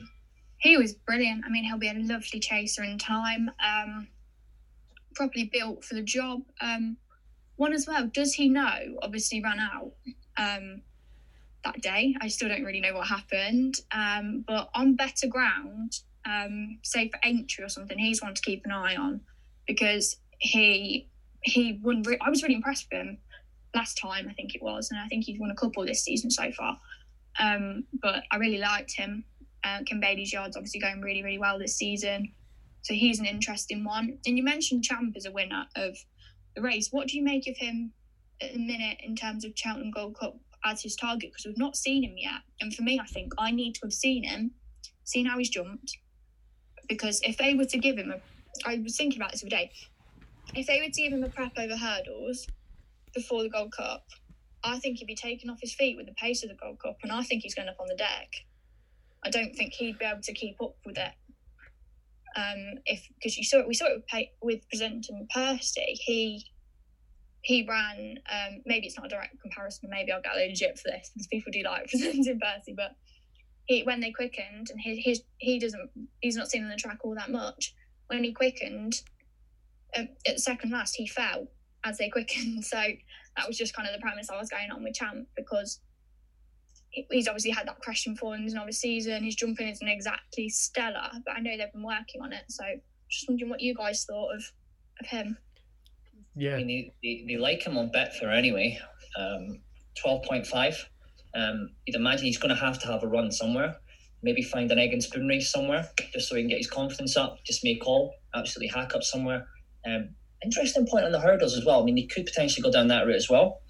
He was brilliant. I mean, he'll be a lovely chaser in time. Um, properly built for the job. Um, one as well. Does he know? Obviously, ran out. Um, that day. I still don't really know what happened. Um, but on better ground, um, say for entry or something, he's one to keep an eye on because he he won. Re- I was really impressed with him last time. I think it was, and I think he's won a couple this season so far. Um, but I really liked him. Uh, Bailey's yards obviously going really really well this season, so he's an interesting one. And you mentioned Champ as a winner of the race. What do you make of him at the minute in terms of Cheltenham Gold Cup as his target because we've not seen him yet. And for me, I think I need to have seen him, seen how he's jumped. Because if they were to give him a, I was thinking about this every day, if they were to give him a prep over hurdles before the Gold Cup, I think he'd be taken off his feet with the pace of the Gold Cup, and I think he's going up on the deck. I don't think he'd be able to keep up with it. Um, if because you saw it, we saw it with, with Presenting Percy. He he ran um, maybe it's not a direct comparison maybe i'll get a legit for this because people do like *laughs* presenting percy but he when they quickened and his he doesn't he's not seen on the track all that much when he quickened um, at second last he fell as they quickened *laughs* so that was just kind of the premise i was going on with champ because he's obviously had that crash before in his novice season his jumping isn't exactly stellar but i know they've been working on it so just wondering what you guys thought of of him yeah. I mean, they, they, they like him on Betfair anyway. Um, 12.5. Um, you'd imagine he's going to have to have a run somewhere. Maybe find an egg and spoon race somewhere just so he can get his confidence up. Just make call, absolutely hack up somewhere. Um, interesting point on the hurdles as well. I mean, he could potentially go down that route as well.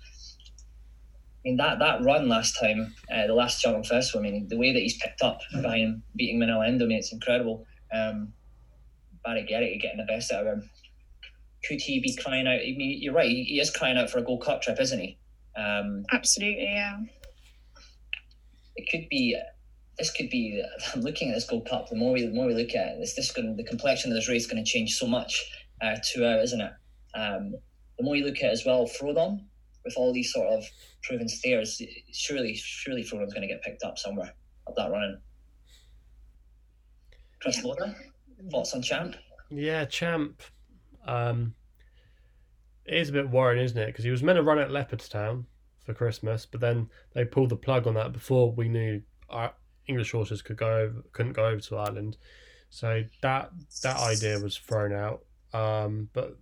Mean, that, that run last time, uh, the last Cheltenham Festival, I mean, the way that he's picked up behind him, beating Minella Indo, I mean, it's incredible. Um, Barry Geraghty getting the best out of him could he be crying out? I mean, you're right. He is crying out for a Gold Cup trip, isn't he? Um, Absolutely, yeah. it could be. This could be. I'm *laughs* looking at this Gold Cup. The more we, the more we look at it, this, this going the complexion of this race is going to change so much uh, two out, isn't it? Um, the more you look at it as well, Frodon with all these sort of proven stayers, surely, surely Frodon's going to get picked up somewhere up that running. Chris Yeah. Loader, thoughts on Champ? Yeah, Champ. Um, it is a bit worrying, isn't it? Because he was meant to run at Leopardstown for Christmas, but then they pulled the plug on that before we knew our English horses could go over, couldn't go over to Ireland. So that that idea was thrown out. Um, but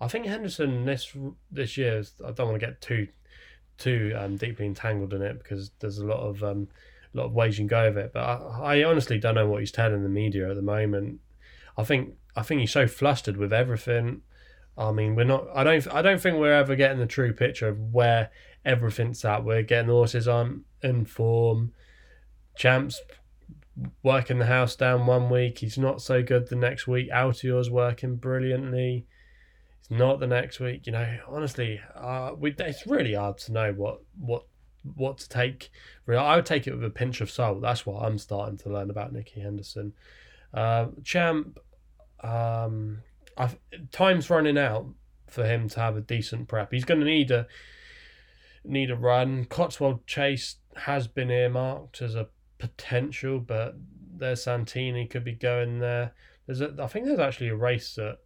I think Henderson this this year, I don't want to get too too um, deeply entangled in it because there's a lot of um, lot of ways you can go with it. But I, I honestly don't know what he's telling the media at the moment. I think I think he's so flustered with everything. I mean, we're not. I don't. I don't think we're ever getting the true picture of where everything's at. We're getting horses on in form. Champs working the house down one week. He's not so good the next week. Altior's working brilliantly. It's not the next week. You know, honestly, uh, we, it's really hard to know what what what to take. I would take it with a pinch of salt. That's what I'm starting to learn about Nicky Henderson. Uh, Champ, um, I've, time's running out for him to have a decent prep. He's going to need a need a run. Cotswold Chase has been earmarked as a potential, but there's Santini could be going there. There's a, I think there's actually a race at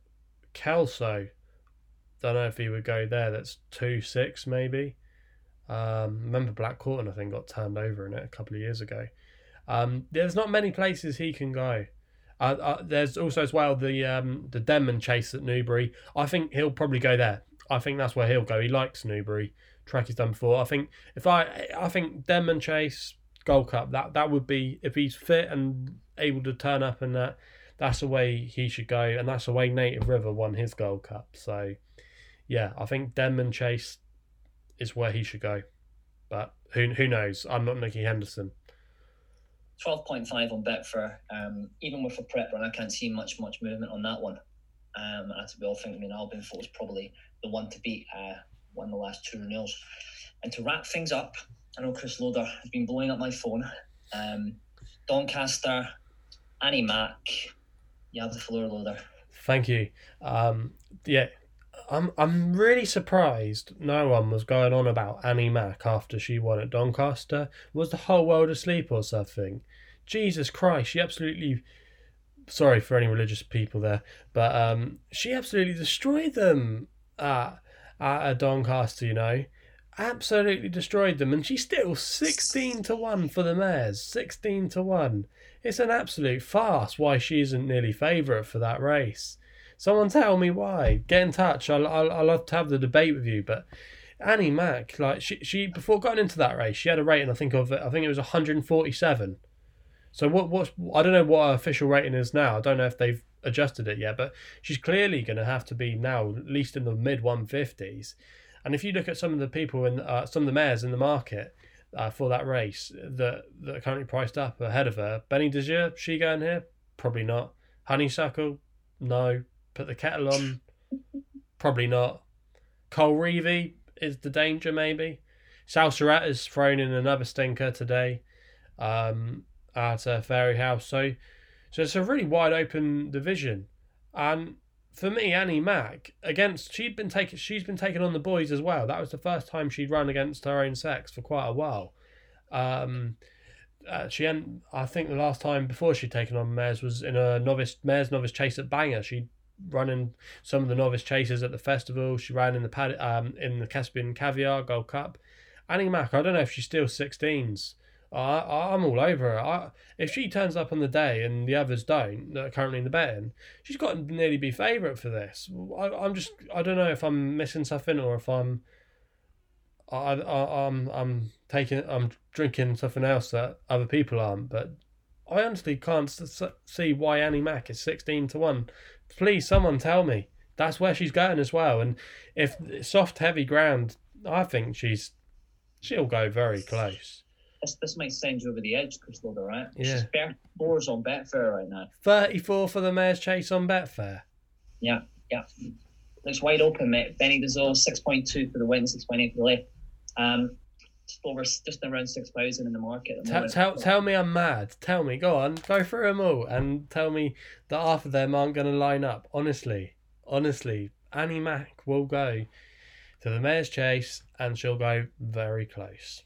Kelso. Don't know if he would go there. That's two six maybe. Um, remember Black Corton I think got turned over in it a couple of years ago. Um, there's not many places he can go. Uh, uh, there's also as well the um, the Denman chase at Newbury. I think he'll probably go there. I think that's where he'll go. He likes Newbury. Track he's done before. I think if I I think Denman chase Gold Cup that that would be if he's fit and able to turn up and that that's the way he should go and that's the way Native River won his Gold Cup. So yeah, I think Denman chase is where he should go. But who who knows? I'm not Nicky Henderson. Twelve point five on Betfair. Um, even with a prep run, I can't see much much movement on that one. Um, and we all think, I mean, Al Boum was probably the one to beat. Uh, won the last two renewals. And to wrap things up, I know Chris Loader has been blowing up my phone. Um, Doncaster, Annie Mac, you have the floor, Loader. Thank you. Um, yeah, I'm I'm really surprised no one was going on about Annie Mac after she won at Doncaster. Was the whole world asleep or something? Jesus Christ, she absolutely. Sorry for any religious people there, but um, she absolutely destroyed them at, at Doncaster. You know, absolutely destroyed them, and she's still sixteen to one for the mares. Sixteen to one. It's an absolute farce why she isn't nearly favourite for that race. Someone tell me why. Get in touch. I'll, I'll, I'll love to have the debate with you. But Annie Mac, like she, she before going into that race, she had a rating I think of I think it was 147. So what what's I don't know what her official rating is now. I don't know if they've adjusted it yet, but she's clearly going to have to be now at least in the mid 150s. And if you look at some of the people in uh, some of the mares in the market uh, for that race that that are currently priced up ahead of her, Benie Des Dieux, she going here? Probably not. Honeysuckle, no. Put the kettle on, probably not. Colreevy is the danger, maybe. Sal Surratt has thrown in another stinker today um, at uh, Fairyhouse. So, so it's a really wide open division. And for me, Annie Mac against she'd been taken. She's been taken on the boys as well. That was the first time she'd run against her own sex for quite a while. Um, uh, she I think the last time before she'd taken on mares was in a novice mares novice chase at Bangor. She'd run in some of the novice chases at the festival. She ran in the pad, um in the Caspian Caviar Gold Cup. Annie Mac, I don't know if she's still 16s. I, I'm all over her. I, if she turns up on the day and the others don't, that are currently in the betting, she's got to nearly be favourite for this. I, I'm just, I don't know if I'm missing something or if I'm, I, I, I'm, I'm taking, I'm drinking something else that other people aren't. But I honestly can't see why Annie Mac is 16 to one. Please, someone tell me. That's where she's going as well. And if soft, heavy ground, I think she's, she'll go very close. This, this might send you over the edge, Chris Loader, right? Yeah. She's 34s on Betfair right now. 34 for the mare's chase on Betfair. Yeah, yeah. looks wide open, mate. Benie Des Dieux, 6.2 for the win, 6.8 for the lay. Um, over, just around 6,000 in the market. Tell, tell, tell me I'm mad. Tell me, go on, go through them all and tell me that half of them aren't going to line up. Honestly, honestly, Annie Mac will go to the Mayor's Chase and she'll go very close.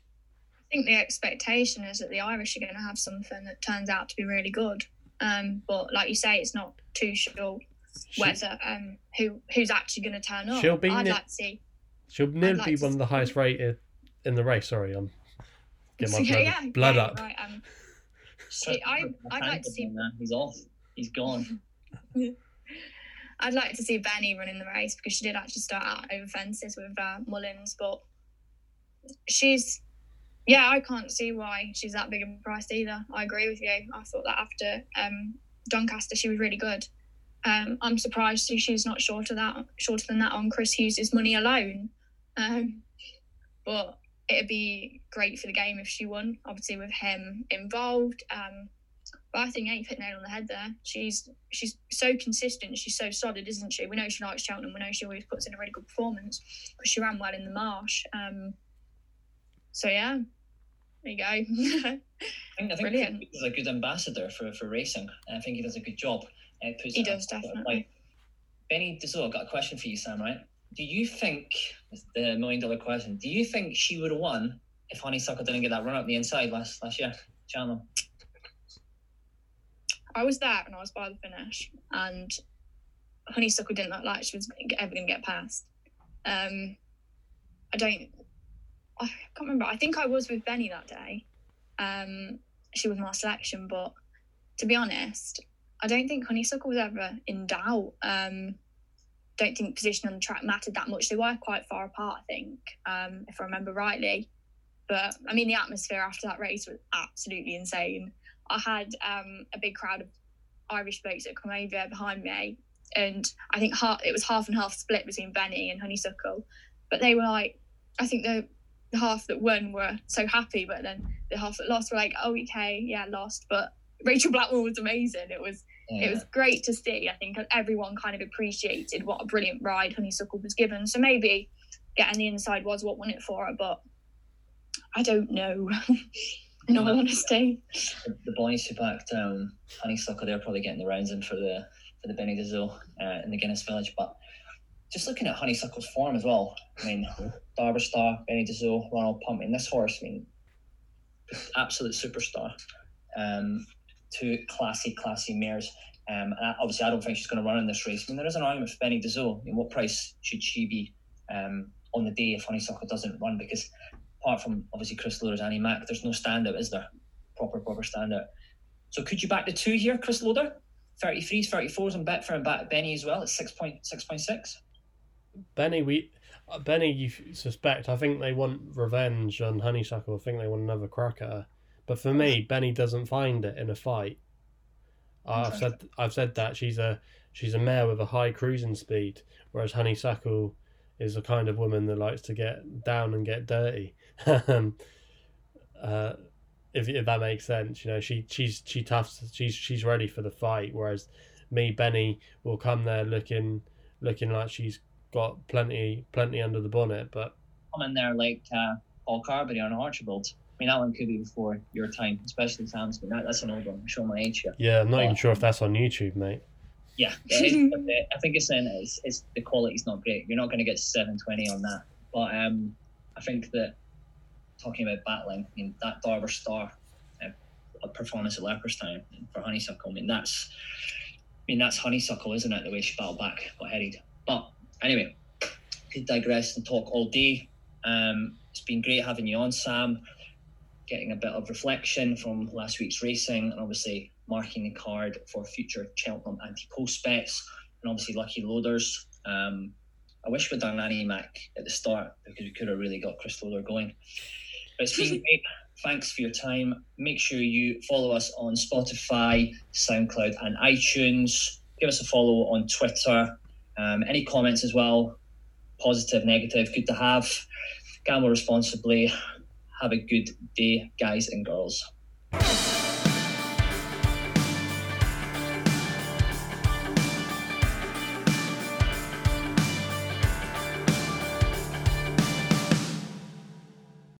I think the expectation is that the Irish are going to have something that turns out to be really good. Um, but like you say, it's not too sure whether um who who's actually going to turn up. She'll be I'd ne- like to see. She'll nearly like be one of the highest rated in the race. Sorry, I'm getting my *laughs* Yeah, blood, yeah, blood yeah, up. Right, um, she, I, I'd like to see. He's off. He's gone. *laughs* *laughs* I'd like to see Benny running the race because she did actually start out over fences with uh, Mullins, but she's, yeah, I can't see why she's that big of a price either. I agree with you. I thought that after um, Doncaster, she was really good. Um, I'm surprised she's not shorter that shorter than that on Chris Hughes' money alone. Um, but it'd be great for the game if she won, obviously with him involved. Um, but I think you've hit nail on the head there. She's she's so consistent. She's so solid, isn't she? We know she likes Cheltenham. We know she always puts in a really good performance because she ran well in the marsh. Um, so yeah, there you go. *laughs* I think, I think Brilliant. he's a good ambassador for, for racing. I think he does a good job. Uh, He does, definitely. Like, Benie Des Dieux, I've got a question for you, Sam, right? Do you think, the million dollar question, do you think she would have won if Honeysuckle didn't get that run up the inside last last year? Cheltenham. I was there and I was by the finish, and Honeysuckle didn't look like she was ever going to get past. Um, I don't. I can't remember. I think I was with Benny that day. Um, she was my selection, but to be honest, I don't think Honeysuckle was ever in doubt. Um, don't think position on the track mattered that much. They were quite far apart, I think, um, if I remember rightly. But I mean, the atmosphere after that race was absolutely insane. I had um, a big crowd of Irish blokes that come over behind me, and I think half, it was half and half split between Benny and Honeysuckle. But they were like, I think the, the half that won were so happy, but then the half that lost were like, oh, okay, yeah, lost. But Rachel Blackmore was amazing. It was Yeah. it was great to see. I think everyone kind of appreciated what a brilliant ride Honeysuckle was given. So maybe getting the inside was what won it for her, but I don't know. *laughs* In all honesty, the, the boys who backed um, Honeysuckle, they're probably getting the rounds in for the for the Benie Des Dieux uh, in the Guinness Village. But just looking at Honeysuckle's form as well, I mean, Darver Star, Benie Des Dieux, Ronald Pump, and this horse, I mean, absolute superstar. Um, two classy, classy mares. Um, and obviously, I don't think she's going to run in this race. I mean, there is an argument for Benie Des Dieux. I mean, what price should she be um, on the day if Honeysuckle doesn't run? Because apart from obviously Chris Loader's Annie Mac, there's no standout, is there? Proper, proper standout. So could you back the two here, Chris Loader? 33s, 34s, and Betfair and back Benny as well at 6.6.6. Benny, we uh, Benny, you suspect. I think they want revenge on Honeysuckle. I think they want another crack at her. But for me, Benny doesn't find it in a fight. I've said I've said that she's a she's a mare with a high cruising speed, whereas Honeysuckle is the kind of woman that likes to get down and get dirty. *laughs* Um, uh, if if that makes sense, you know, she she's she tough. She's she's ready for the fight, whereas me, Benny, will come there looking looking like she's got plenty plenty under the bonnet, but Come in there like uh, Paul Carberry on Harchibald. I mean, that one could be before your time, especially Sam's. But that, that's an old one. I'm showing my age here. yeah, I'm not Oh. even sure if that's on YouTube, mate. Yeah, it is, but the, I think it's saying it's, it's the quality's not great. You're not going to get 720 on that. But um, I think that talking about battling, I mean, that Darver Star uh, performance at Leopardstown for Honeysuckle, I mean, that's I mean, that's Honeysuckle, isn't it? The way she battled back, got headed. But anyway, could digress and talk all day. Um, it's been great having you on, Sam. Getting a bit of reflection from last week's racing, and obviously marking the card for future Cheltenham anti-post bets, and obviously lucky loaders. Um, I wish we'd done Annie Mac at the start because we could have really got Chris Loader going. But it's been great. Thanks for your time. Make sure you follow us on Spotify, SoundCloud, and iTunes. Give us a follow on Twitter. Um, any comments as well, positive, negative, good to have. Gamble responsibly. Have a good day, guys and girls.